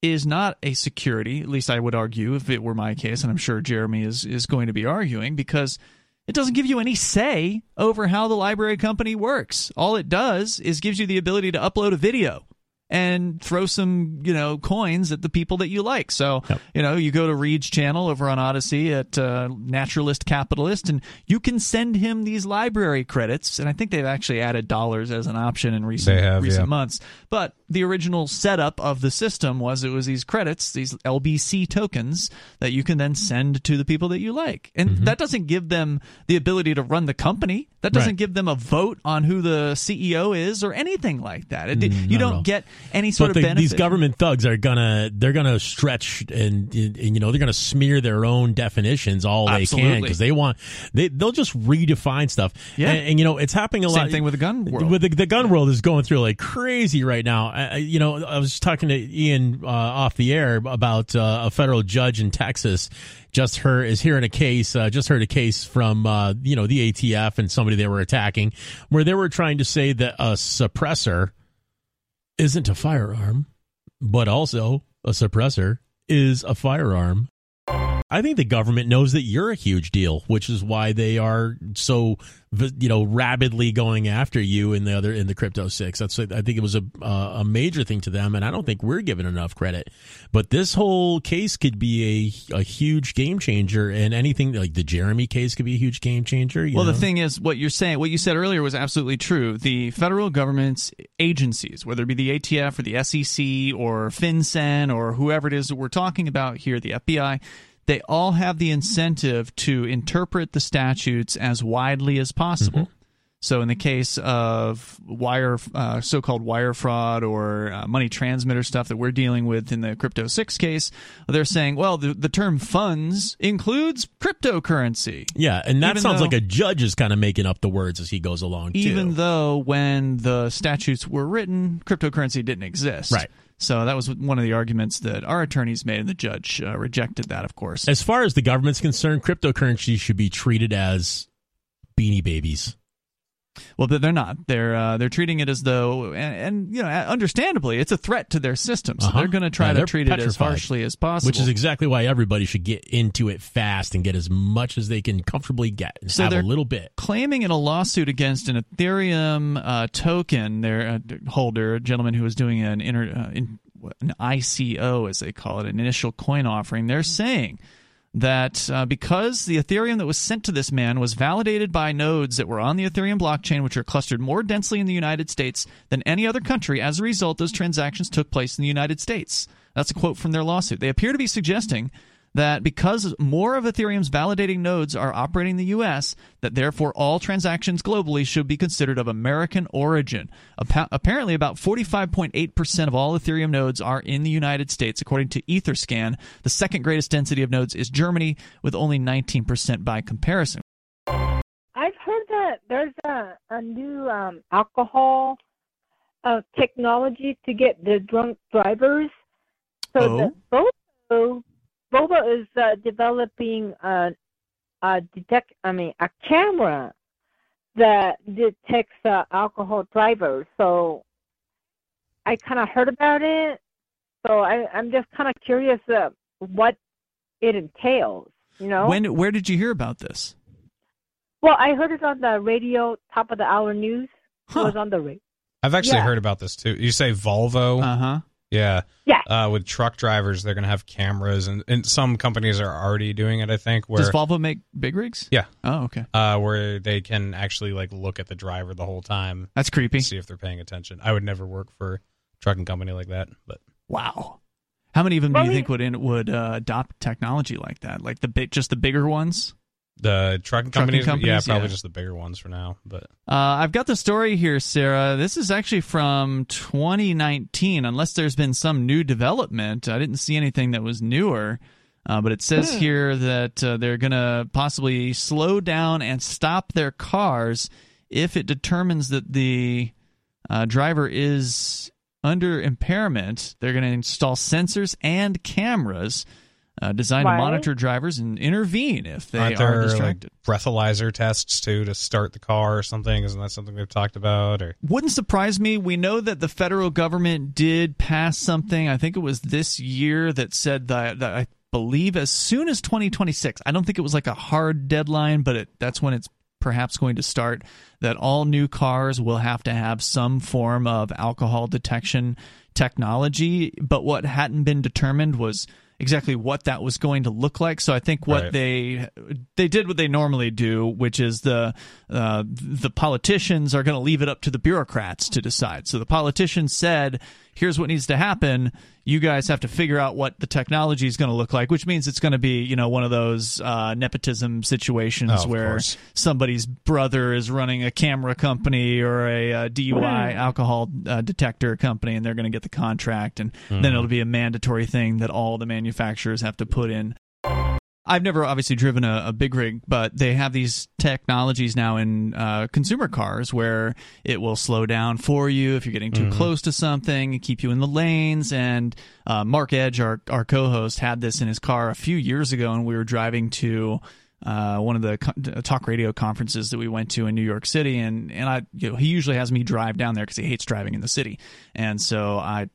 is not a security at least i would argue if it were my case and i'm sure jeremy is is going to be arguing because it doesn't give you any say over how the LBRY company works. All it does is gives you the ability to upload a video and throw some you know coins at the people that you like so Yep. you know you go to reed's channel over on Odysee at uh, naturalist capitalist and you can send him these LBRY credits and i think they've actually added dollars as an option in recent have, recent yeah. months but the original setup of the system was it was these credits these lbc tokens that you can then send to the people that you like and Mm-hmm. that doesn't give them the ability to run the company that doesn't Right. give them a vote on who the ceo is or anything like that it, Mm, you don't get any sort but of the, benefit these government thugs are gonna they're gonna stretch and, and you know they're gonna smear their own definitions all they can because they want they they'll just redefine stuff. Yeah. and, and, you know it's happening a Same lot. Same thing with the gun world. With the, the gun world is going through like crazy right now. I- you know, I was talking to Ian uh, off the air about uh, a federal judge in Texas just heard is hearing a case uh, just heard a case from uh, you know the ATF and somebody they were attacking where they were trying to say that a suppressor isn't a firearm, but also a suppressor is a firearm. I think the government knows that you're a huge deal, which is why they are so you know rabidly going after you in the other in the crypto six. That's I think it was a uh, a major thing to them, and I don't think we're given enough credit. But this whole case could be a a huge game changer, and anything like the Jeremy case could be a huge game changer. well, know? the thing is, what you're saying, what you said earlier was absolutely true. The federal government's agencies, whether it be the ATF or the SEC or FinCEN or whoever it is that we're talking about here, the FBI they all have the incentive to interpret the statutes as widely as possible. Mm-hmm. So, in the case of wire, uh, so-called wire fraud or uh, money transmitter stuff that we're dealing with in the crypto six case, they're saying, well, the, the term funds includes cryptocurrency. Yeah, and that even sounds though, like a judge is kind of making up the words as he goes along. Even too. though when the statutes were written, cryptocurrency didn't exist. Right. So that was one of the arguments that our attorneys made, and the judge uh, rejected that, of course. As far as the government's concerned, cryptocurrency should be treated as beanie babies. Well, they're not. They're uh, they're treating it as though, and, and, you know, understandably, it's a threat to their system. So uh-huh. they're going to try yeah, to treat petrified, it as harshly as possible. Which is exactly why everybody should get into it fast and get as much as they can comfortably get. So have a little bit. Claiming in a lawsuit against an Ethereum uh, token, their uh, holder, a gentleman who was doing an inter, uh, in, an ICO, as they call it, an initial coin offering. They're saying that uh, because the Ethereum that was sent to this man was validated by nodes that were on the Ethereum blockchain, which are clustered more densely in the United States than any other country, as a result, those transactions took place in the United States. That's a quote from their lawsuit. They appear to be suggesting that because more of Ethereum's validating nodes are operating in the US, that therefore all transactions globally should be considered of American origin. apparently, about 45.8% of all Ethereum nodes are in the United States, according to Etherscan. The second greatest density of nodes is Germany, with only 19% by comparison. I've heard that there's a, a new um, alcohol uh, technology to get the drunk drivers. So oh. both Volvo is uh, developing a, a detect. I mean, a camera that detects uh, alcohol drivers. So I kind of heard about it. So I, I'm just kind of curious uh, what it entails. You know, when where did you hear about this? Well, I heard it on the radio, top of the hour news. Huh. It was on the radio. I've actually yeah. heard about this too. You say Volvo? Uh huh. Yeah. Yeah. Uh, with truck drivers, they're going to have cameras, and, and some companies are already doing it. I think. Where, Does Volvo make big rigs? Yeah. Oh, okay. Uh, where they can actually like look at the driver the whole time. That's creepy. See if they're paying attention. I would never work for a trucking company like that, but wow. How many of them do you think would in, would uh, adopt technology like that? Like the big, just the bigger ones? The trucking, companies, companies, yeah, probably yeah. just the bigger ones for now. But uh, I've got the story here, Sarah. This is actually from 2019. Unless there's been some new development, I didn't see anything that was newer. Uh, but it says hmm. here that uh, they're going to possibly slow down and stop their cars if it determines that the uh, driver is under impairment. They're going to install sensors and cameras uh, designed right. to monitor drivers and intervene if they Aren't are distracted. Like breathalyzer tests too to start the car or something. Isn't that something we've talked about? Or wouldn't surprise me. We know that the federal government did pass something. I think it was this year that said that, that I believe as soon as 2026. I don't think it was like a hard deadline, but it, that's when it's perhaps going to start. That all new cars will have to have some form of alcohol detection technology. But what hadn't been determined was exactly what that was going to look like. So I think what right. they they did what they normally do, which is the uh, the politicians are going to leave it up to the bureaucrats to decide. So the politicians said, "Here's what needs to happen." You guys have to figure out what the technology is going to look like, which means it's going to be, you know, one of those uh, nepotism situations oh, where course. somebody's brother is running a camera company or a, a DUI alcohol uh, detector company, and they're going to get the contract, and mm-hmm. then it'll be a mandatory thing that all the manufacturers have to put in. I've never obviously driven a, a, big rig, but they have these technologies now in uh, consumer cars where it will slow down for you if you're getting too mm-hmm. close to something, keep you in the lanes. And uh, Mark Edge, our our co-host, had this in his car a few years ago, and we were driving to. Uh, one of the co- talk radio conferences that we went to in New York City, and and I, you know, he usually has me drive down there because he hates driving in the city, and so I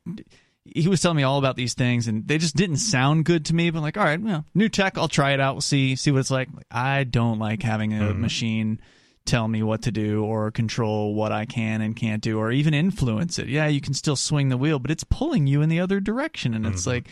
he was telling me all about these things, and they just didn't sound good to me. But I'm like, all right, well, new tech, I'll try it out. We'll see see what it's like. I don't like having a Mm-hmm. machine tell me what to do or control what I can and can't do or even influence it. Yeah, you can still swing the wheel, but it's pulling you in the other direction, and Mm-hmm. it's like.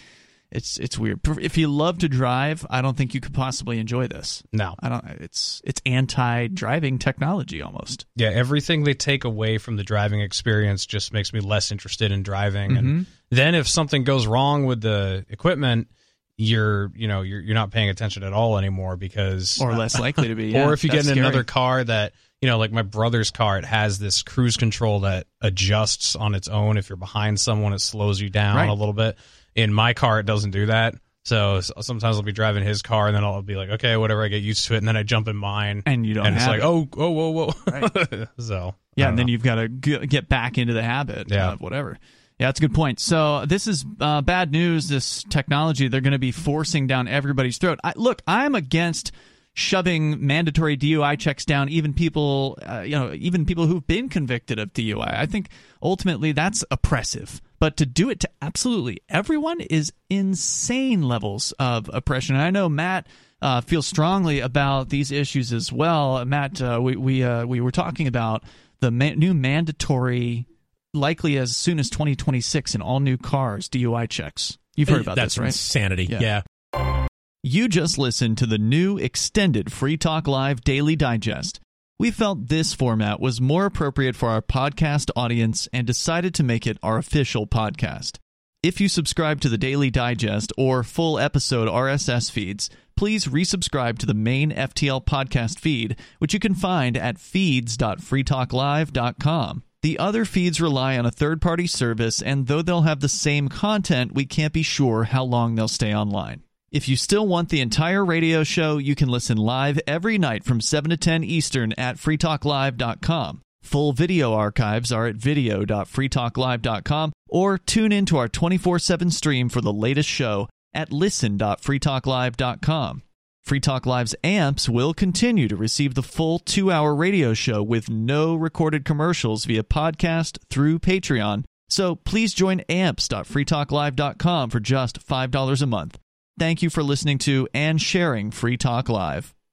It's it's weird. If you love to drive, I don't think you could possibly enjoy this. No. I don't. It's it's anti-driving technology almost. Yeah, everything they take away from the driving experience just makes me less interested in driving. Mm-hmm. And then if something goes wrong with the equipment, you're you know you're you're not paying attention at all anymore because Or less likely to be. yeah. or if you get in scary. another car that you know like my brother's car it has this cruise control that adjusts on its own if you're behind someone it slows you down Right. a little bit in my car it doesn't do that so sometimes i'll be driving his car and then i'll be like okay whatever i get used to it and then i jump in mine and you don't and it's like it. oh oh whoa whoa so Yeah, and then know. you've got to get back into the habit Yeah. of whatever. Yeah, that's a good point. So this is uh, bad news. This technology they're going to be forcing down everybody's throat. I, look, I'm against shoving mandatory DUI checks down even people, uh, you know, even people who've been convicted of DUI. I think ultimately that's oppressive. But to do it to absolutely everyone is insane levels of oppression. And I know Matt uh, feels strongly about these issues as well. Matt, uh, we we uh, we were talking about the ma- new mandatory, likely as soon as 2026 in all new cars, DUI checks. You've heard about That's this, right? insanity. Yeah. Yeah. You just listened to the new extended Free Talk Live Daily Digest. We felt this format was more appropriate for our podcast audience and decided to make it our official podcast. If you subscribe to the Daily Digest or full episode RSS feeds, please resubscribe to the main FTL podcast feed, which you can find at feeds.freetalklive.com. The other feeds rely on a third party service, and though they'll have the same content, we can't be sure how long they'll stay online. If you still want the entire radio show, you can listen live every night from 7 to 10 Eastern at freetalklive.com. Full video archives are at video.freetalklive.com or tune in to our 24 7 stream for the latest show at listen.freetalklive.com. Free Talk Live's amps will continue to receive the full two hour radio show with no recorded commercials via podcast through Patreon. So please join amps.freetalklive.com for just $5 a month. Thank you for listening to and sharing Free Talk Live.